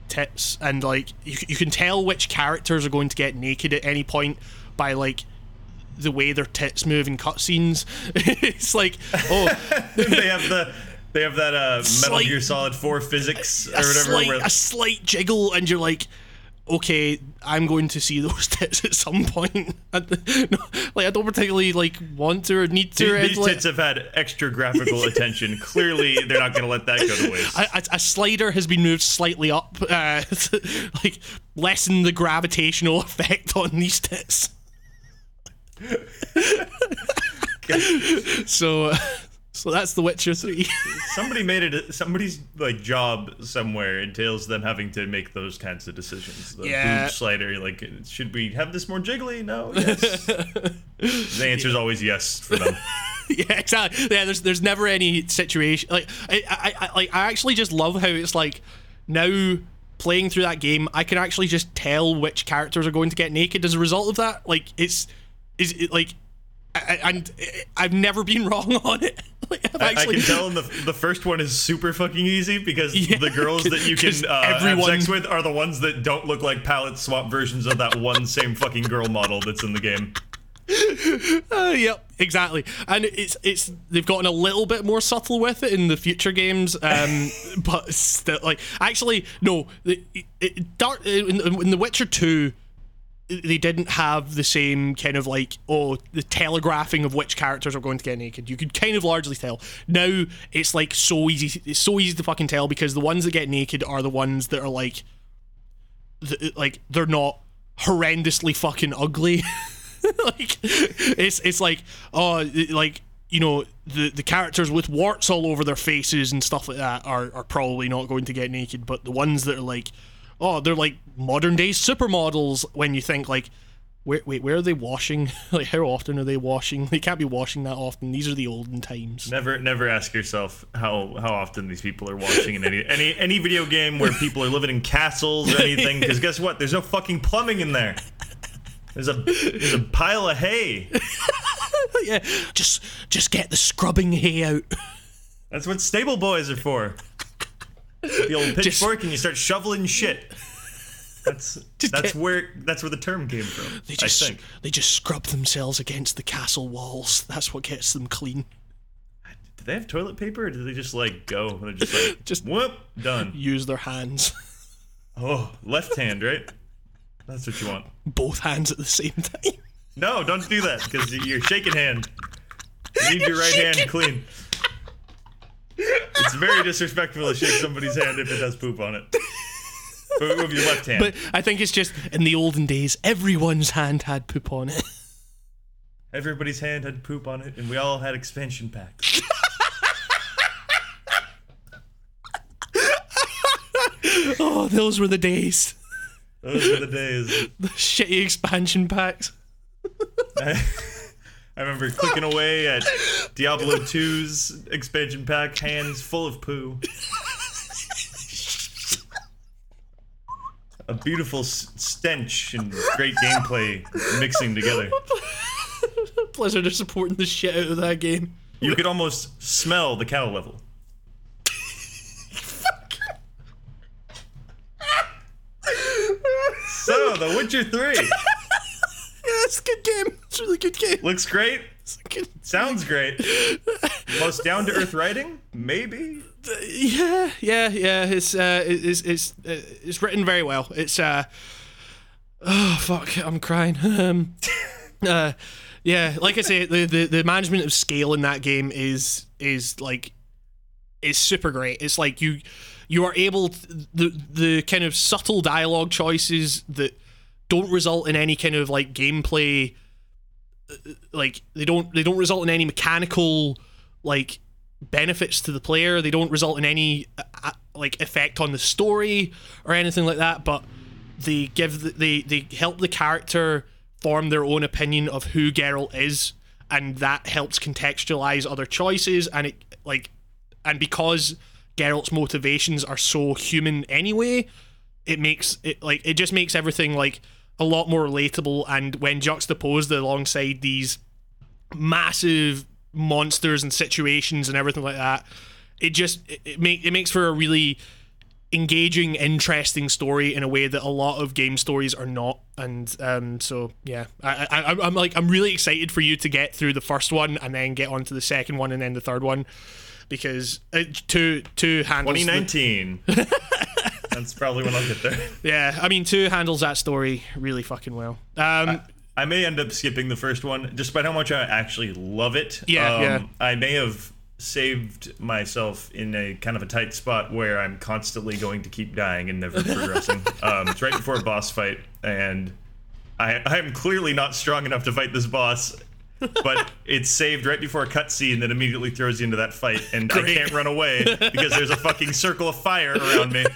tits and like you, you can tell which characters are going to get naked at any point by like the way their tits move in cutscenes. it's like oh they have the they have that uh, Metal Slight- Gear Solid 4 physics or whatever. slight where, a slight jiggle and you're like. Okay, I'm going to see those tits at some point. no, like I don't particularly like want to or need to. these like- tits have had extra graphical attention. Clearly, they're not going to let that go to waste. a, a, a slider has been moved slightly up, uh, to, like lessen the gravitational effect on these tits. so, uh, so that's The Witcher Three. Somebody made it. Somebody's like job somewhere entails them having to make those kinds of decisions. The Yeah. slider, like, should we have this more jiggly? No. Yes. the answer is always yes for them. yeah, exactly. Yeah, there's there's never any situation like I, I, I like I actually just love how it's like now playing through that game, I can actually just tell which characters are going to get naked as a result of that. Like it's is it like. I, I- and I've never been wrong on it. Like, I've I, I can tell in the the first one is super fucking easy because Yeah, the girls that you can uh, have sex with are the ones that don't look like palette swap versions of that one same fucking girl model that's in the game. Uh, yep, exactly. And it's it's they've gotten a little bit more subtle with it in the future games, um, but still, like actually, no. It, it, Dark in, in The Witcher Two, they didn't have the same kind of like oh the telegraphing of which characters are going to get naked. You could kind of largely tell. Now it's like so easy. It's so easy to fucking tell because the ones that get naked are the ones that are like, th- like they're not horrendously fucking ugly. like it's it's like oh like you know the the characters with warts all over their faces and stuff like that are are probably not going to get naked but the ones that are like oh they're like modern day supermodels when you think like where, wait where are they washing like how often are they washing they can't be washing that often these are the olden times Never, never ask yourself how how often these people are washing in any any any video game where people are living in castles or anything. Because guess what? There's no fucking plumbing in there. There's a there's a pile of hay. yeah just just get the scrubbing hay out That's what stable boys are for. The old pitchfork, and you start shoveling shit. That's that's where that's where the term came from. they just I think. they just scrub themselves against the castle walls that's what gets them clean Do they have toilet paper, or do they just like go? They're just like Just- whoop done. use their hands Oh, left hand, right? That's what you want. both hands at the same time No, don't do that because you're shaking hand. You need your right hand clean. It's very disrespectful to shake somebody's hand if it has poop on it. But with your left hand. But I think it's just in the olden days, everyone's hand had poop on it. Everybody's hand had poop on it, and we all had expansion packs. Oh, those were the days. Those were the days. The shitty expansion packs. I, remember clicking away at Diablo 2's expansion pack, hands full of poo. A beautiful s- stench and great gameplay mixing together. Blizzard are supporting the shit out of that game. You could almost smell the cow level. So, The Witcher 3 Yeah, it's a good game. It's really good game. looks great, good- sounds great. Most down to earth writing? Maybe. yeah, yeah, yeah. It's uh, it's it's uh, it's written very well. It's uh, oh fuck, I'm crying. Um, uh, yeah, like I say, the, the the management of scale in that game is is like is super great. It's like you you are able to, the the kind of subtle dialogue choices that don't result in any kind of like gameplay like they don't they don't result in any mechanical like benefits to the player. They don't result in any uh, uh, like effect on the story or anything like that but they give the, they they help the character form their own opinion of who Geralt is and that helps contextualize other choices and it like and because Geralt's motivations are so human anyway it makes it like it just makes everything like a lot more relatable and when juxtaposed alongside these massive monsters and situations and everything like that it just it, it make it makes for a really engaging interesting story in a way that a lot of game stories are not and um so yeah I, I I'm like I'm really excited for you to get through the first one and then get on to the second one and then the third one because uh, two two handles the- 2019. That's probably when I'll get there. yeah I mean two handles that story really fucking well um I may end up skipping the first one, despite how much I actually love it. Yeah, um, yeah. I may have saved myself in a kind of a tight spot where I'm constantly going to keep dying and never progressing. um, it's right before a boss fight, and I I'm clearly not strong enough to fight this boss. but it's saved right before a cutscene that immediately throws you into that fight, and I can't run away because there's a fucking circle of fire around me.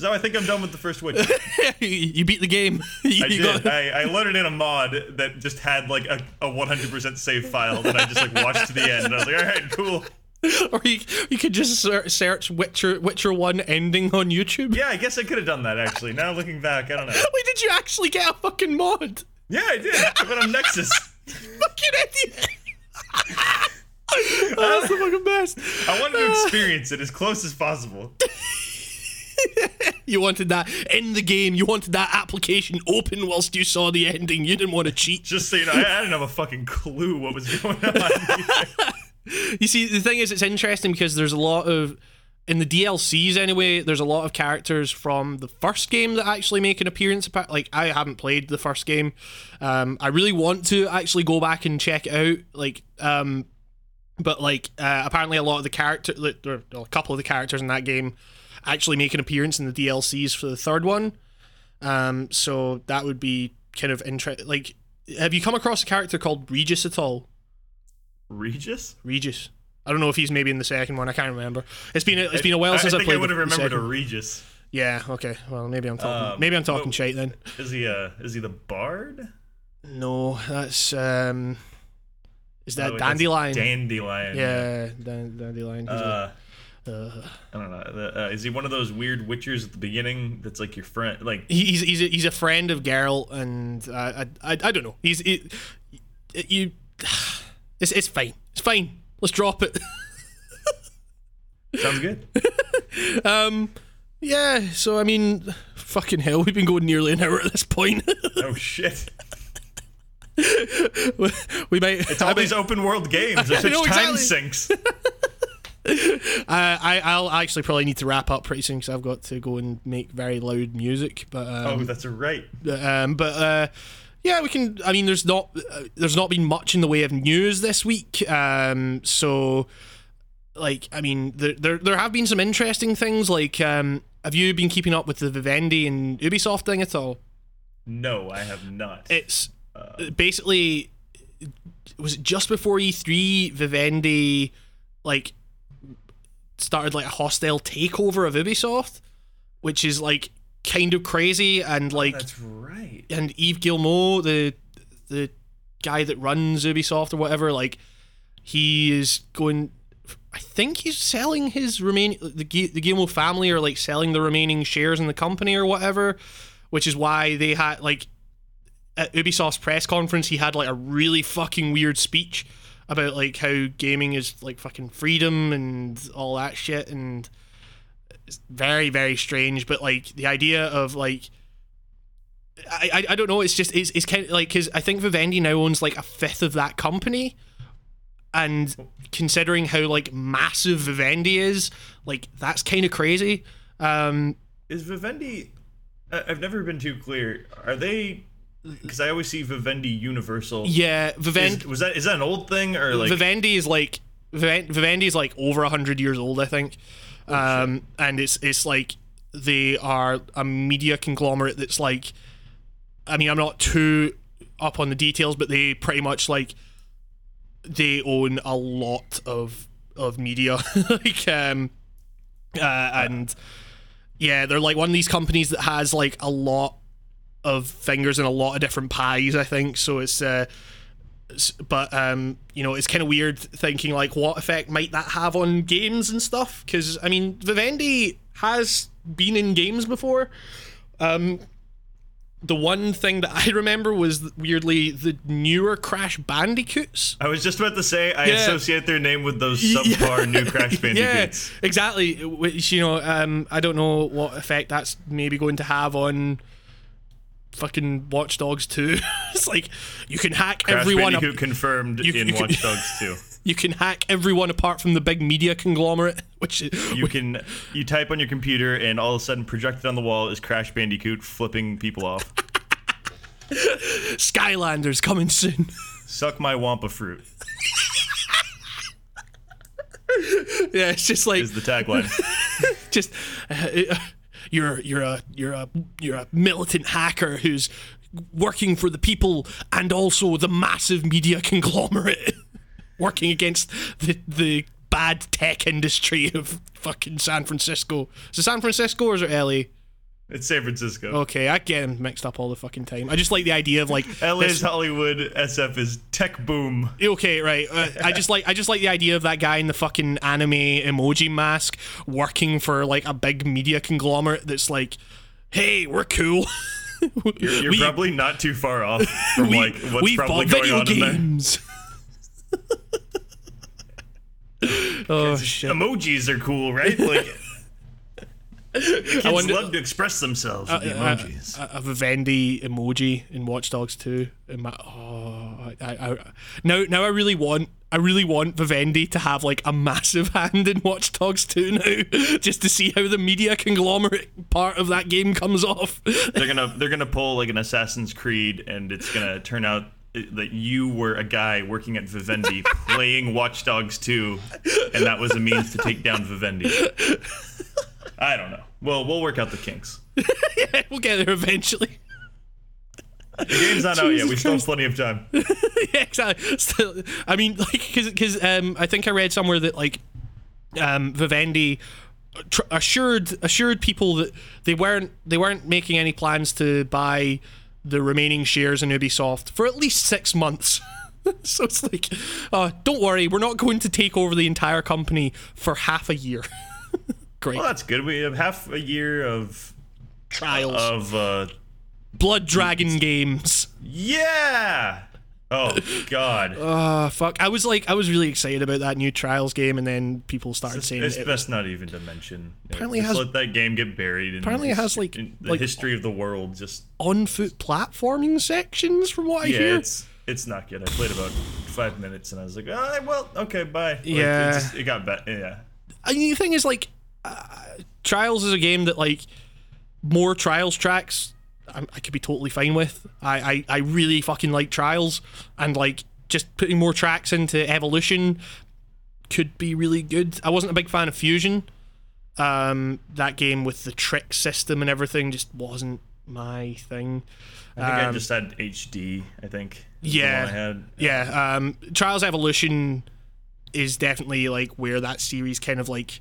So I think I'm done with the first Witcher. you beat the game I did. I, I loaded in a mod that just had like a, a 100% save file that I just like watched to the end. And I was like, all right, cool. or you, you could just search Witcher Witcher One ending on YouTube. Yeah, I guess I could have done that actually. Now looking back, I don't know. Wait, did you actually get a fucking mod? Yeah, I did. I put on Nexus. Fucking idiot! Oh, that's the fucking best. I wanted to uh, experience it as close as possible. You wanted that in the game. You wanted that application open whilst you saw the ending. You didn't want to cheat. Just saying, I, I didn't have a fucking clue what was going on. You see, the thing is, it's interesting because there's a lot of in the DLCs anyway. There's a lot of characters from the first game that actually make an appearance. Like I haven't played the first game. Um, I really want to actually go back and check it out. Like, um, but like uh, apparently a lot of the character, like, a couple of the characters in that game actually make an appearance in the DLCs for the third one. Um, so that would be kind of interesting. Like, have you come across a character called Regis at all? Regis? Regis. I don't know if he's maybe in the second one. I can't remember. It's been a, it's been a while since I, since I, think played. I would have remembered a Regis. Yeah. Okay. Well, maybe I'm talking. Um, maybe I'm talking shite then. Is he uh is he the bard? No, that's um. Is that Oh, wait, dandelion? Dandelion. yeah, dan- dandelion. Uh, uh, I don't know. The, uh, is he one of those weird witchers at the beginning that's like your friend? Like, he's he's a, he's a friend of Geralt, and uh, I, I I don't know. He's it, you. It's it's fine. It's fine. Let's drop it. sounds good. um. Yeah. So I mean, fucking hell, we've been going nearly an hour at this point. oh shit! we might. It's all these open world games. They're such know, time exactly. sinks. Uh, I I'll actually probably need to wrap up pretty soon because I've got to go and make very loud music. But Oh, um, that's right. um but uh, yeah, we can. I mean, there's not uh, there's not been much in the way of news this week. Um, so like, I mean, there there there have been some interesting things. Like, um, have you been keeping up with the Vivendi and Ubisoft thing at all? No, I have not. It's basically was it just before E3 Vivendi like started like a hostile takeover of Ubisoft, which is like kind of crazy and oh, like That's right. and Yves Guillemot, the the guy that runs Ubisoft or whatever, like he is going. I think he's selling his remaining the the Guillemot family are like selling the remaining shares in the company or whatever, which is why they had like at Ubisoft's press conference he had like a really fucking weird speech about like how gaming is like fucking freedom and all that shit and it's very very strange but like the idea of like I, I, I don't know. It's just it's, it's kind of like because I think Vivendi now owns like a fifth of that company, and considering how like massive Vivendi is, like that's kind of crazy. Um, Is Vivendi? I've never been too clear. Are they? Because I always see Vivendi Universal. yeah, Vivendi Is, was that is that an old thing or like? Vivendi is like Vivendi is like over hundred years old, I think, um, and it's it's like they are a media conglomerate that's like, I mean, I'm not too up on the details, but they pretty much like they own a lot of of media, like um, uh, and yeah, they're like one of these companies that has like a lot of fingers in a lot of different pies. I think so. It's uh, but um, you know, it's kind of weird thinking like, what effect might that have on games and stuff? Because I mean, Vivendi has been in games before. Um, the one thing that I remember was weirdly the newer Crash Bandicoots. I was just about to say I Yeah. associate their name with those subpar new Crash Bandicoots. Yeah, exactly. Which you know, um, I don't know what effect that's maybe going to have on fucking Watch Dogs 2. it's like you can hack Crash everyone. Bandicoot Up, confirmed You- in you can- Dogs 2. you can hack everyone apart from the big media conglomerate, which You can you type on your computer and all of a sudden projected on the wall is Crash Bandicoot flipping people off. Skylanders coming soon. Suck my Wumpa fruit yeah, it's just like is the tagline. just uh, you're you're a you're a you're a militant hacker who's working for the people and also the massive media conglomerate working against the the bad tech industry of fucking San Francisco. Is it San Francisco or is it LA? It's San Francisco. Okay, I get them mixed up all the fucking time. I just like the idea of like LA is Hollywood, SF is tech boom. Okay, right. Uh, I just like I just like the idea of that guy in the fucking anime emoji mask working for like a big media conglomerate that's like, "Hey, we're cool." You're We- probably not too far off from we, like what's probably going video on in games. oh shit! Emojis are cool, right? Like kids wonder- love to express themselves with the Uh, emojis. a, a Vivendi emoji in Watch Dogs 2. In my, oh, I, I, I, now, now I really want, I really want Vivendi to have like a massive hand in Watch Dogs 2 now, just to see how the media conglomerate part of that game comes off. they're gonna they're gonna pull like an Assassin's Creed, and it's gonna turn out that you were a guy working at Vivendi playing Watch Dogs 2, and that was a means to take down Vivendi. I don't know. Well, we'll work out the kinks. yeah, we'll get there eventually. The game's not out yet. We still have plenty of time. yeah, exactly. Still, I mean, like, because because um, I think I read somewhere that like um, Vivendi tr- assured assured people that they weren't they weren't making any plans to buy the remaining shares in Ubisoft for at least six months. so it's like, uh, don't worry, we're not going to take over the entire company for half a year. Great Well, that's good. We have half a year of trials, of uh, Blood Dragon games. yeah. Oh God. Uh, fuck. I was like, I was really excited about that new Trials game, and then people started saying It's it best not even to mention. Apparently it has- let that game get buried. In apparently it has, like- the like- history of the world. Just on foot platforming sections, from what I yeah, hear. it's it's not good. I played about five minutes and I was like, oh, well, okay, bye. Like, Yeah. it, just, it got bad. Yeah, mean, the thing is, like, uh, Trials is a game that, like, more Trials tracks, I, I could be totally fine with. I, I, I really fucking like Trials, and, like, just putting more tracks into Evolution could be really good. I wasn't a big fan of Fusion. Um, that game with the trick system and everything just wasn't my thing. I think I Um, just had HD. I think. Yeah. I. Yeah, um, Trials Evolution is definitely like where that series kind of like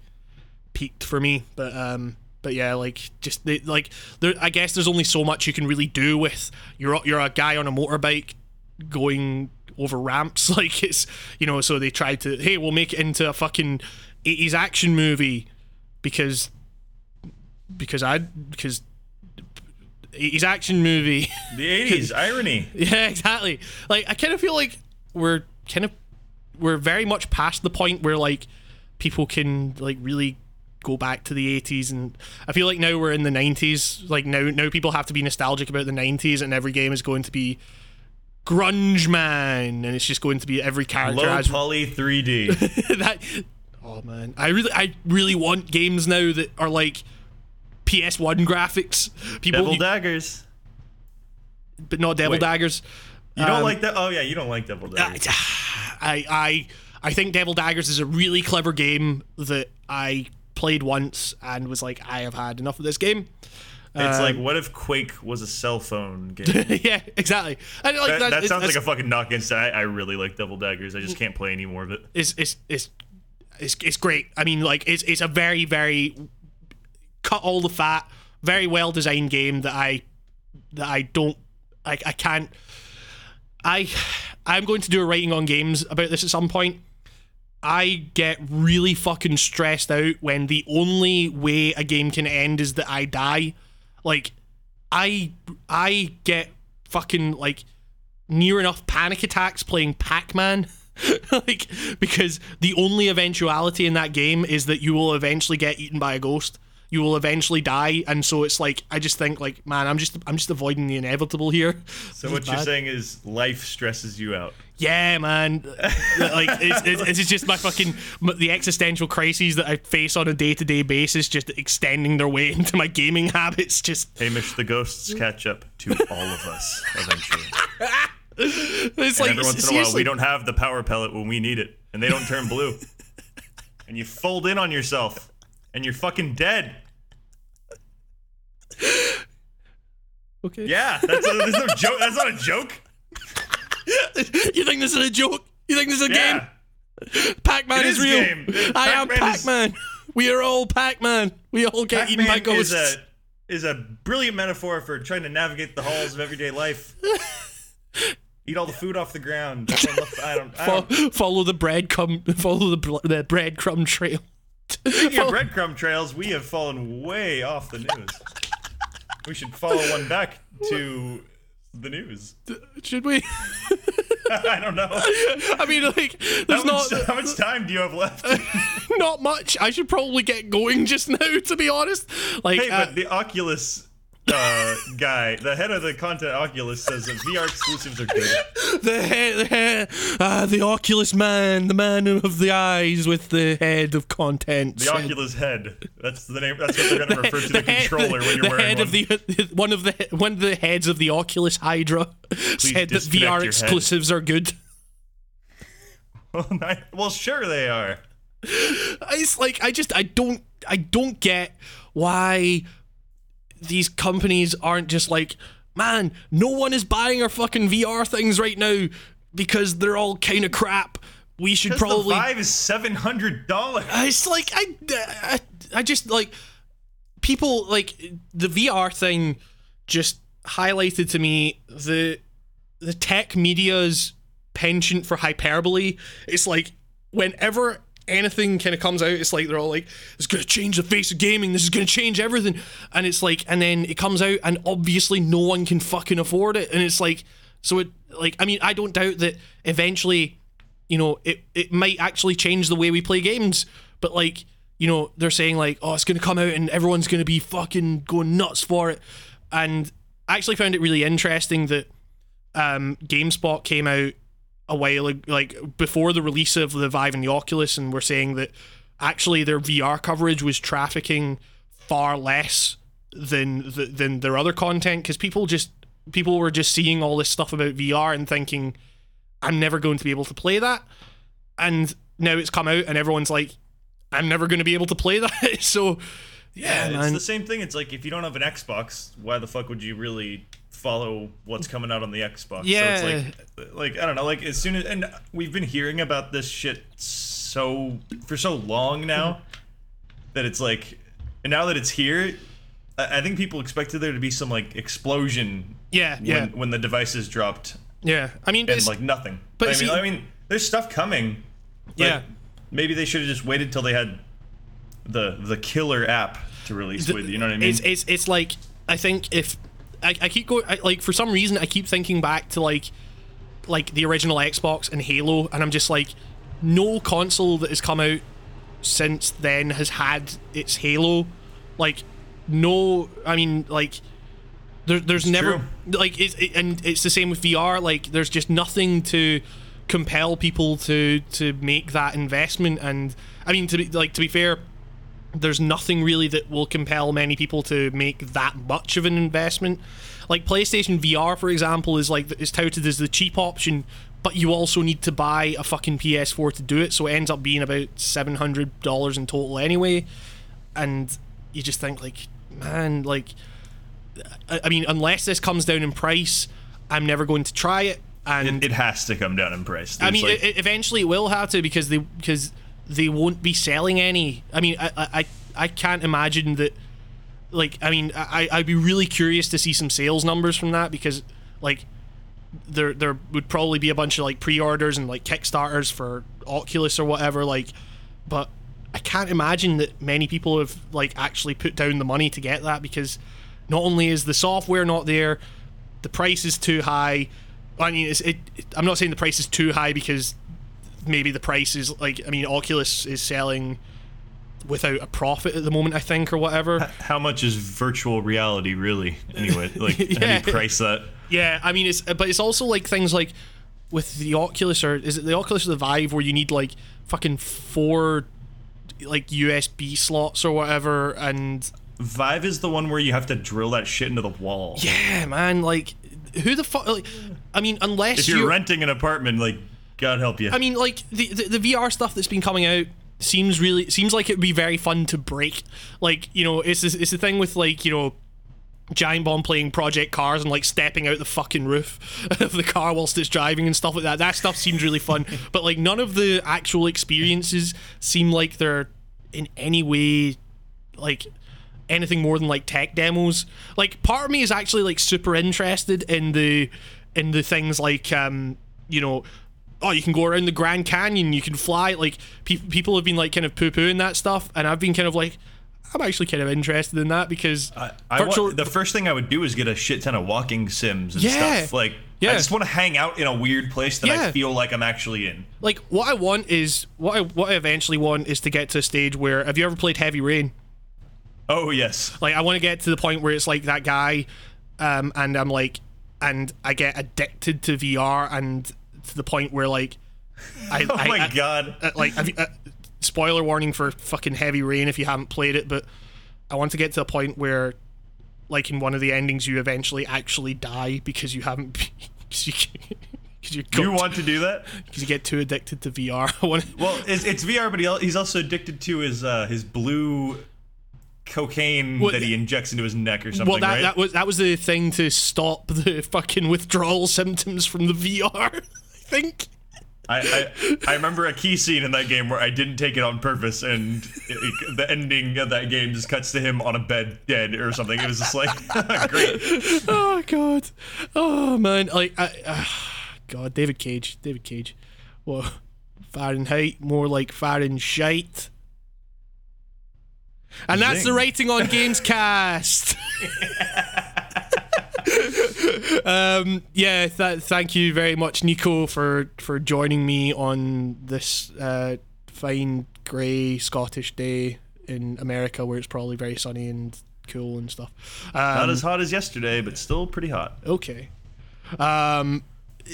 peaked for me. But um, but yeah, like just they, like there, I guess there's only so much you can really do with you're you're a guy on a motorbike going over ramps. Like it's you know, so they tried to hey, we'll make it into a fucking 80s action movie because because I because 80s action movie. The 80s irony. Yeah, exactly. Like I kind of feel like we're kind of we're very much past the point where like people can like really go back to the 80s and I feel like now we're in the 90s. Like now now people have to be nostalgic about the 90s and every game is going to be grunge man and it's just going to be every character Low has poly 3D. that oh man i really i really want games now that are like ps1 graphics people Devil daggers. but not devil Wait. daggers You don't Um, like that? Oh yeah, you don't like Devil daggers. I, I I think Devil Daggers is a really clever game that I played once and was like, I have had enough of this game. It's Um, like, what if Quake was a cell phone game? yeah, exactly. And like that, that, that sounds like a fucking knock against. I, I really like Devil Daggers. I just can't play any more of it. it's it's it's it's, it's great. I mean, like it's it's a very very cut all the fat, very well designed game that I that I don't I I can't I I'm going to do a writing on games about this at some point. I get really fucking stressed out when the only way a game can end is that I die. Like I I get fucking like near enough panic attacks playing Pac-Man. like because the only eventuality in that game is that you will eventually get eaten by a ghost. You will eventually die, and so it's like I just think like, man, I'm just I'm just avoiding the inevitable here. So what you're saying is life stresses you out. Yeah, man. like it's, it's, it's just my fucking the existential crises that I face on a day to day basis, just extending their way into my gaming habits. Just Hamish, the ghosts catch up to all of us eventually. it's And like every once in a while, we don't have the power pellet when we need it, and they don't turn blue. and you fold in on yourself, and you're fucking dead. Okay. Yeah, that's a, there's no joke. That's not a joke. you think this is a joke? You think this is a Yeah. game? Pac-Man is is real. game. I am Pac-Man is- Pac-Man. We are all Pac-Man. We all get eaten by Pac-Man ghosts. is a is a brilliant metaphor for trying to navigate the halls of everyday life. Eat all the food off the ground. I don't. I don't follow the breadcrumb. Follow the the breadcrumb trail. Speaking of breadcrumb trails, we have fallen way off the news. We should follow one back to the news. Should we? I don't know. I mean, like, How there's much, not how much time do you have left? not much. I should probably get going just now, to be honest. Like, Hey, uh, but the Oculus uh, guy, the head of the content Oculus, says that VR exclusives are good. the head, the head, uh, the Oculus man, the man of the eyes with the head of content. The Oculus head. That's the name. That's what they're going to refer to the, head- controller when you're wearing the wearing head one. of the one of the one of the heads of the Oculus Hydra said that VR head. exclusives are good. well, sure they are. It's like I just I don't I don't get why these companies aren't just like, man, no one is buying our fucking VR things right now because they're all kind of crap. We should probably the Vive is seven hundred dollars. Uh, it's like I, I, I just like people like the VR thing just highlighted to me the the tech media's penchant for hyperbole. It's like whenever anything kind of comes out, it's like they're all like, "It's gonna change the face of gaming. This is gonna change everything." And it's like, and then it comes out, and obviously no one can fucking afford it. And it's like, so it like I mean, I don't doubt that eventually you know, it, it might actually change the way we play games. But like, you know, they're saying like, oh, it's gonna come out and everyone's gonna be fucking going nuts for it. And I actually found it really interesting that um, GameSpot came out a while like before the release of the Vive and the Oculus, and were saying that actually their VR coverage was trafficking far less than the, than their other content because people just people were just seeing all this stuff about VR and thinking I'm never going to be able to play that. And now it's come out and everyone's like, I'm never going to be able to play that. so, yeah, it's man. the same thing. It's like if you don't have an Xbox, why the fuck would you really follow what's coming out on the Xbox. Yeah. So it's like like I don't know, like as soon as and we've been hearing about this shit so for so long now that it's like and now that it's here, I I think people expected there to be some like explosion Yeah, when yeah, when the devices dropped yeah. I mean, and it's, like nothing. but I mean see- I mean there's stuff coming. Yeah. Maybe they should have just waited till they had the the killer app to release with, you know what I mean? it's it's it's like I think if I, I keep going I, like for some reason I keep thinking back to like like the original Xbox and Halo, and I'm just like, no console that has come out since then has had its Halo. Like, no, I mean, like, there, there's never like it's it, and it's the same with VR. Like, there's just nothing to compel people to to make that investment. And I mean, to be like to be fair, there's nothing really that will compel many people to make that much of an investment. Like PlayStation VR, for example, is like is touted as the cheap option, but you also need to buy a fucking PS4 to do it, so it ends up being about seven hundred dollars in total anyway. And you just think like, man, like, I, I mean, unless this comes down in price, I'm never going to try it. And it, it has to come down in price. I mean, like, e- eventually it will have to because they because they won't be selling any. I mean, I I, I can't imagine that. Like, I mean, I I'd be really curious to see some sales numbers from that because like there there would probably be a bunch of like pre-orders and like kickstarters for Oculus or whatever. Like, but I can't imagine that many people have like actually put down the money to get that because not only is the software not there, the price is too high. I mean, it. I'm not saying the price is too high because maybe the price is like. I mean, Oculus is selling without a profit at the moment, I think, or whatever. how much is virtual reality really? Anyway, like how do Yeah. you price that? Yeah, I mean, it's but it's also like things like with the Oculus or is it the Oculus or the Vive where you need like fucking four like USB slots or whatever, and Vive is the one where you have to drill that shit into the wall. yeah, man, like who the fuck? Like, I mean, unless If you're renting an apartment, like God help you. I mean, like the, the the VR stuff that's been coming out seems really seems like it'd be very fun to break. Like you know, it's it's the thing with like you know. Giant Bomb playing Project Cars and like stepping out the fucking roof of the car whilst it's driving and stuff like that. That stuff seems really fun, but like none of the actual experiences seem like they're in any way like anything more than like tech demos. Like part of me is actually like super interested in the in the things like um you know oh you can go around the Grand Canyon you can fly like pe- people have been like kind of poo pooing that stuff and I've been kind of like I'm actually kind of interested in that because I, I virtual want, the first thing I would do is get a shit ton of walking sims and Yeah. stuff. Like, Yeah. I just want to hang out in a weird place that Yeah. I feel like I'm actually in. like what I want is what I what I eventually want is to get to a stage where have you ever played Heavy Rain? Oh yes, Like I want to get to the point where it's like that guy, um, and I'm like, and I get addicted to VR, and to the point where like, I, oh I- my I- god. uh, like, you, uh, spoiler warning for fucking Heavy Rain if you haven't played it, but I want to get to a point where, like in one of the endings, you eventually actually die because you haven't, because you. Because you, you want to do that? because you get too addicted to VR. I want Well, it's, it's VR, but he, he's also addicted to his uh, his blue cocaine Well, that he injects into his neck or something, well, that, right? that was that was the thing to stop the fucking withdrawal symptoms from the VR. I think. I, I I remember a key scene in that game where I didn't take it on purpose, and it, it- the ending of that game just cuts to him on a bed dead or something. It was just like great. Oh god. Oh man. Like I. Uh, god. David Cage. David Cage. Well, Fahrenheit. More like Fahrenheit. And that's the rating on Games Cast. um, yeah, th- thank you very much, Nico, for for joining me on this uh, fine grey Scottish day in America, where it's probably very sunny and cool and stuff. Um, Not as hot as yesterday, but still pretty hot. Okay. Um,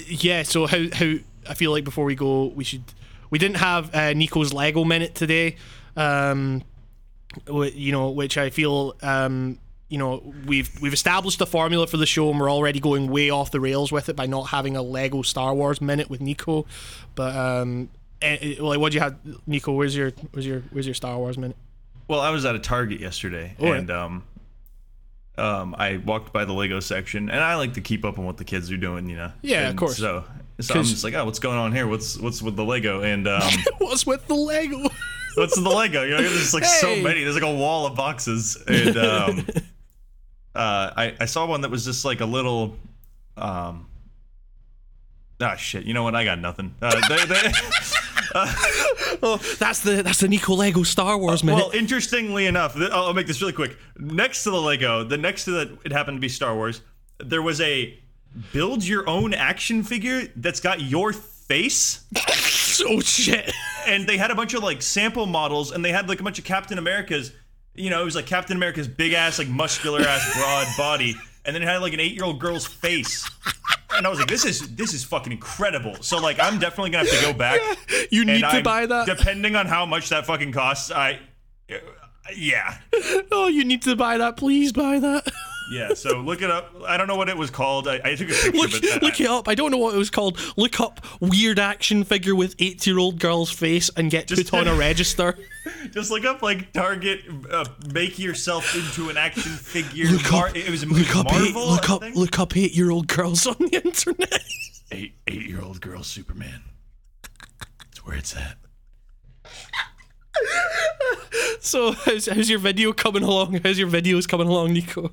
yeah. So how how I feel like before we go, we should we didn't have uh, Nico's Lego minute today. Um, you know, which I feel um. You know, we've we've established the formula for the show, and we're already going way off the rails with it by not having a Lego Star Wars minute with Nico. But um, eh, eh, like, what do you have, Nico? Where's your where's your where's your Star Wars minute? Well, I was at a Target yesterday, Oh, yeah. and um, um, I walked by the Lego section, and I like to keep up on what the kids are doing, you know. Yeah, of course. So, so I'm just like, oh, what's going on here? What's what's with the Lego? And um, What's with the Lego? what's the Lego? You know, there's like so many. There's like a wall of boxes, and um, uh, I I saw one that was just like a little, um, ah shit. You know what? I got nothing. Uh, they, they, oh, that's the that's the Nico Lego Star Wars minute. Well, interestingly enough, th- I'll I'll make this really quick. Next to the Lego, the next to that, it happened to be Star Wars. There was a build your own action figure that's got your face, oh shit. and they had a bunch of like sample models, and they had like a bunch of Captain America's. You know, it was like Captain America's big ass, like muscular ass, broad body, and then it had like an eight year old girl's face. And I was like, this is this is fucking incredible. So like, I'm definitely gonna have to go back. You need to I'm- buy that. Depending on how much that fucking costs, I. Yeah. oh, you need to buy that. Please buy that. Yeah, so look it up. I don't know what it was called. I, I took a picture, Look, but I- look it up. I don't know what it was called. Look up weird action figure with eight year old girl's face and get Just- put on a register. just look up like Target. Uh, make yourself into an action figure. Look Mar- up, it was look up, eight, Marvel. look up, look up eight year old girls on the internet. Eight eight year old girl Superman. That's where it's at. So, how's, how's your video coming along? How's your videos coming along, Nico?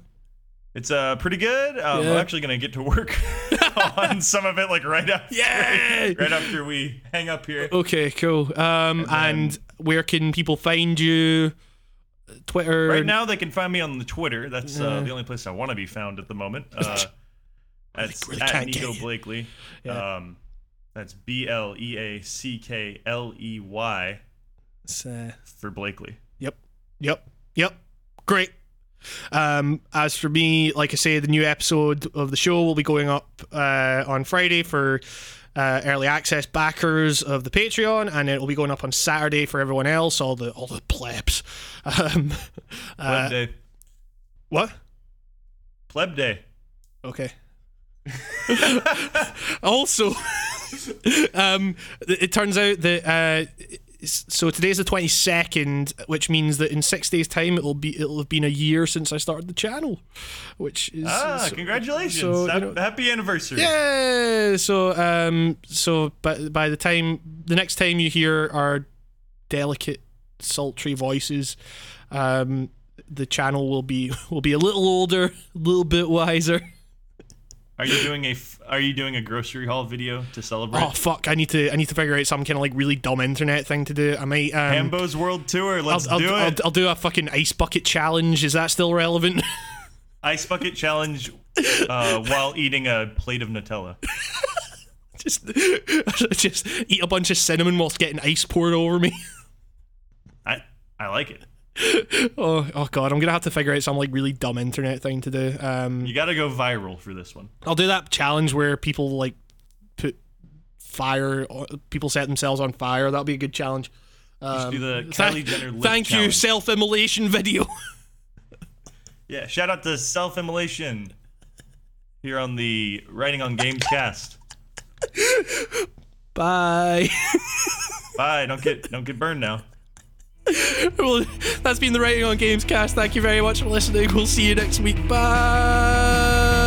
It's uh pretty good. Um, Yeah. I'm actually gonna get to work on some of it like right after Yeah. right after we hang up here. Okay, cool. Um, and, where can people find you? Twitter. Right now, they can find me on the Twitter. That's uh, the only place I want to be found at the moment. Uh, that's really at Nico. Bleackley. Yeah. Um, that's B L E A C K L E Y uh, for Bleackley. Yep. Yep. Yep. Great. Um, as for me, like I say, the new episode of the show will be going up uh, on Friday for uh, early access backers of the Patreon, and it will be going up on Saturday for everyone else, all the all the plebs. Um, Pleb uh, Day. what? Pleb Day. Okay. also, um, it turns out that uh, so today's the twenty second, which means that in six days' time it'll be it'll have been a year since I started the channel, which is Ah, so- congratulations! so, you know- Happy anniversary. yeah. So um, so by by the time the next time you hear our delicate, sultry voices, um, the channel will be will be a little older, a little bit wiser. Are you doing a f- Are you doing a grocery haul video to celebrate? Oh fuck! I need to I need to figure out some kind of like really dumb internet thing to do. I might um, Hambo's World Tour. I'll, Let's I'll, do I'll, it. I'll do a fucking ice bucket challenge. Is that still relevant? Ice bucket challenge uh, while eating a plate of Nutella. just just eat a bunch of cinnamon whilst getting ice poured over me. I I like it. oh oh god! I'm gonna have to figure out some like really dumb internet thing to do. Um, You got to go viral for this one. I'll do that challenge where people like put fire. People set themselves on fire. That'll be a good challenge. Just do the Um, Kylie Jenner lip Thank you, self-immolation video. Yeah, shout out to Self Immolation here on the Writing on Games cast. Bye. Bye. Don't get don't get burned now. well, that's been the Writing on Games cast. Thank you very much for listening. We'll see you next week. Bye.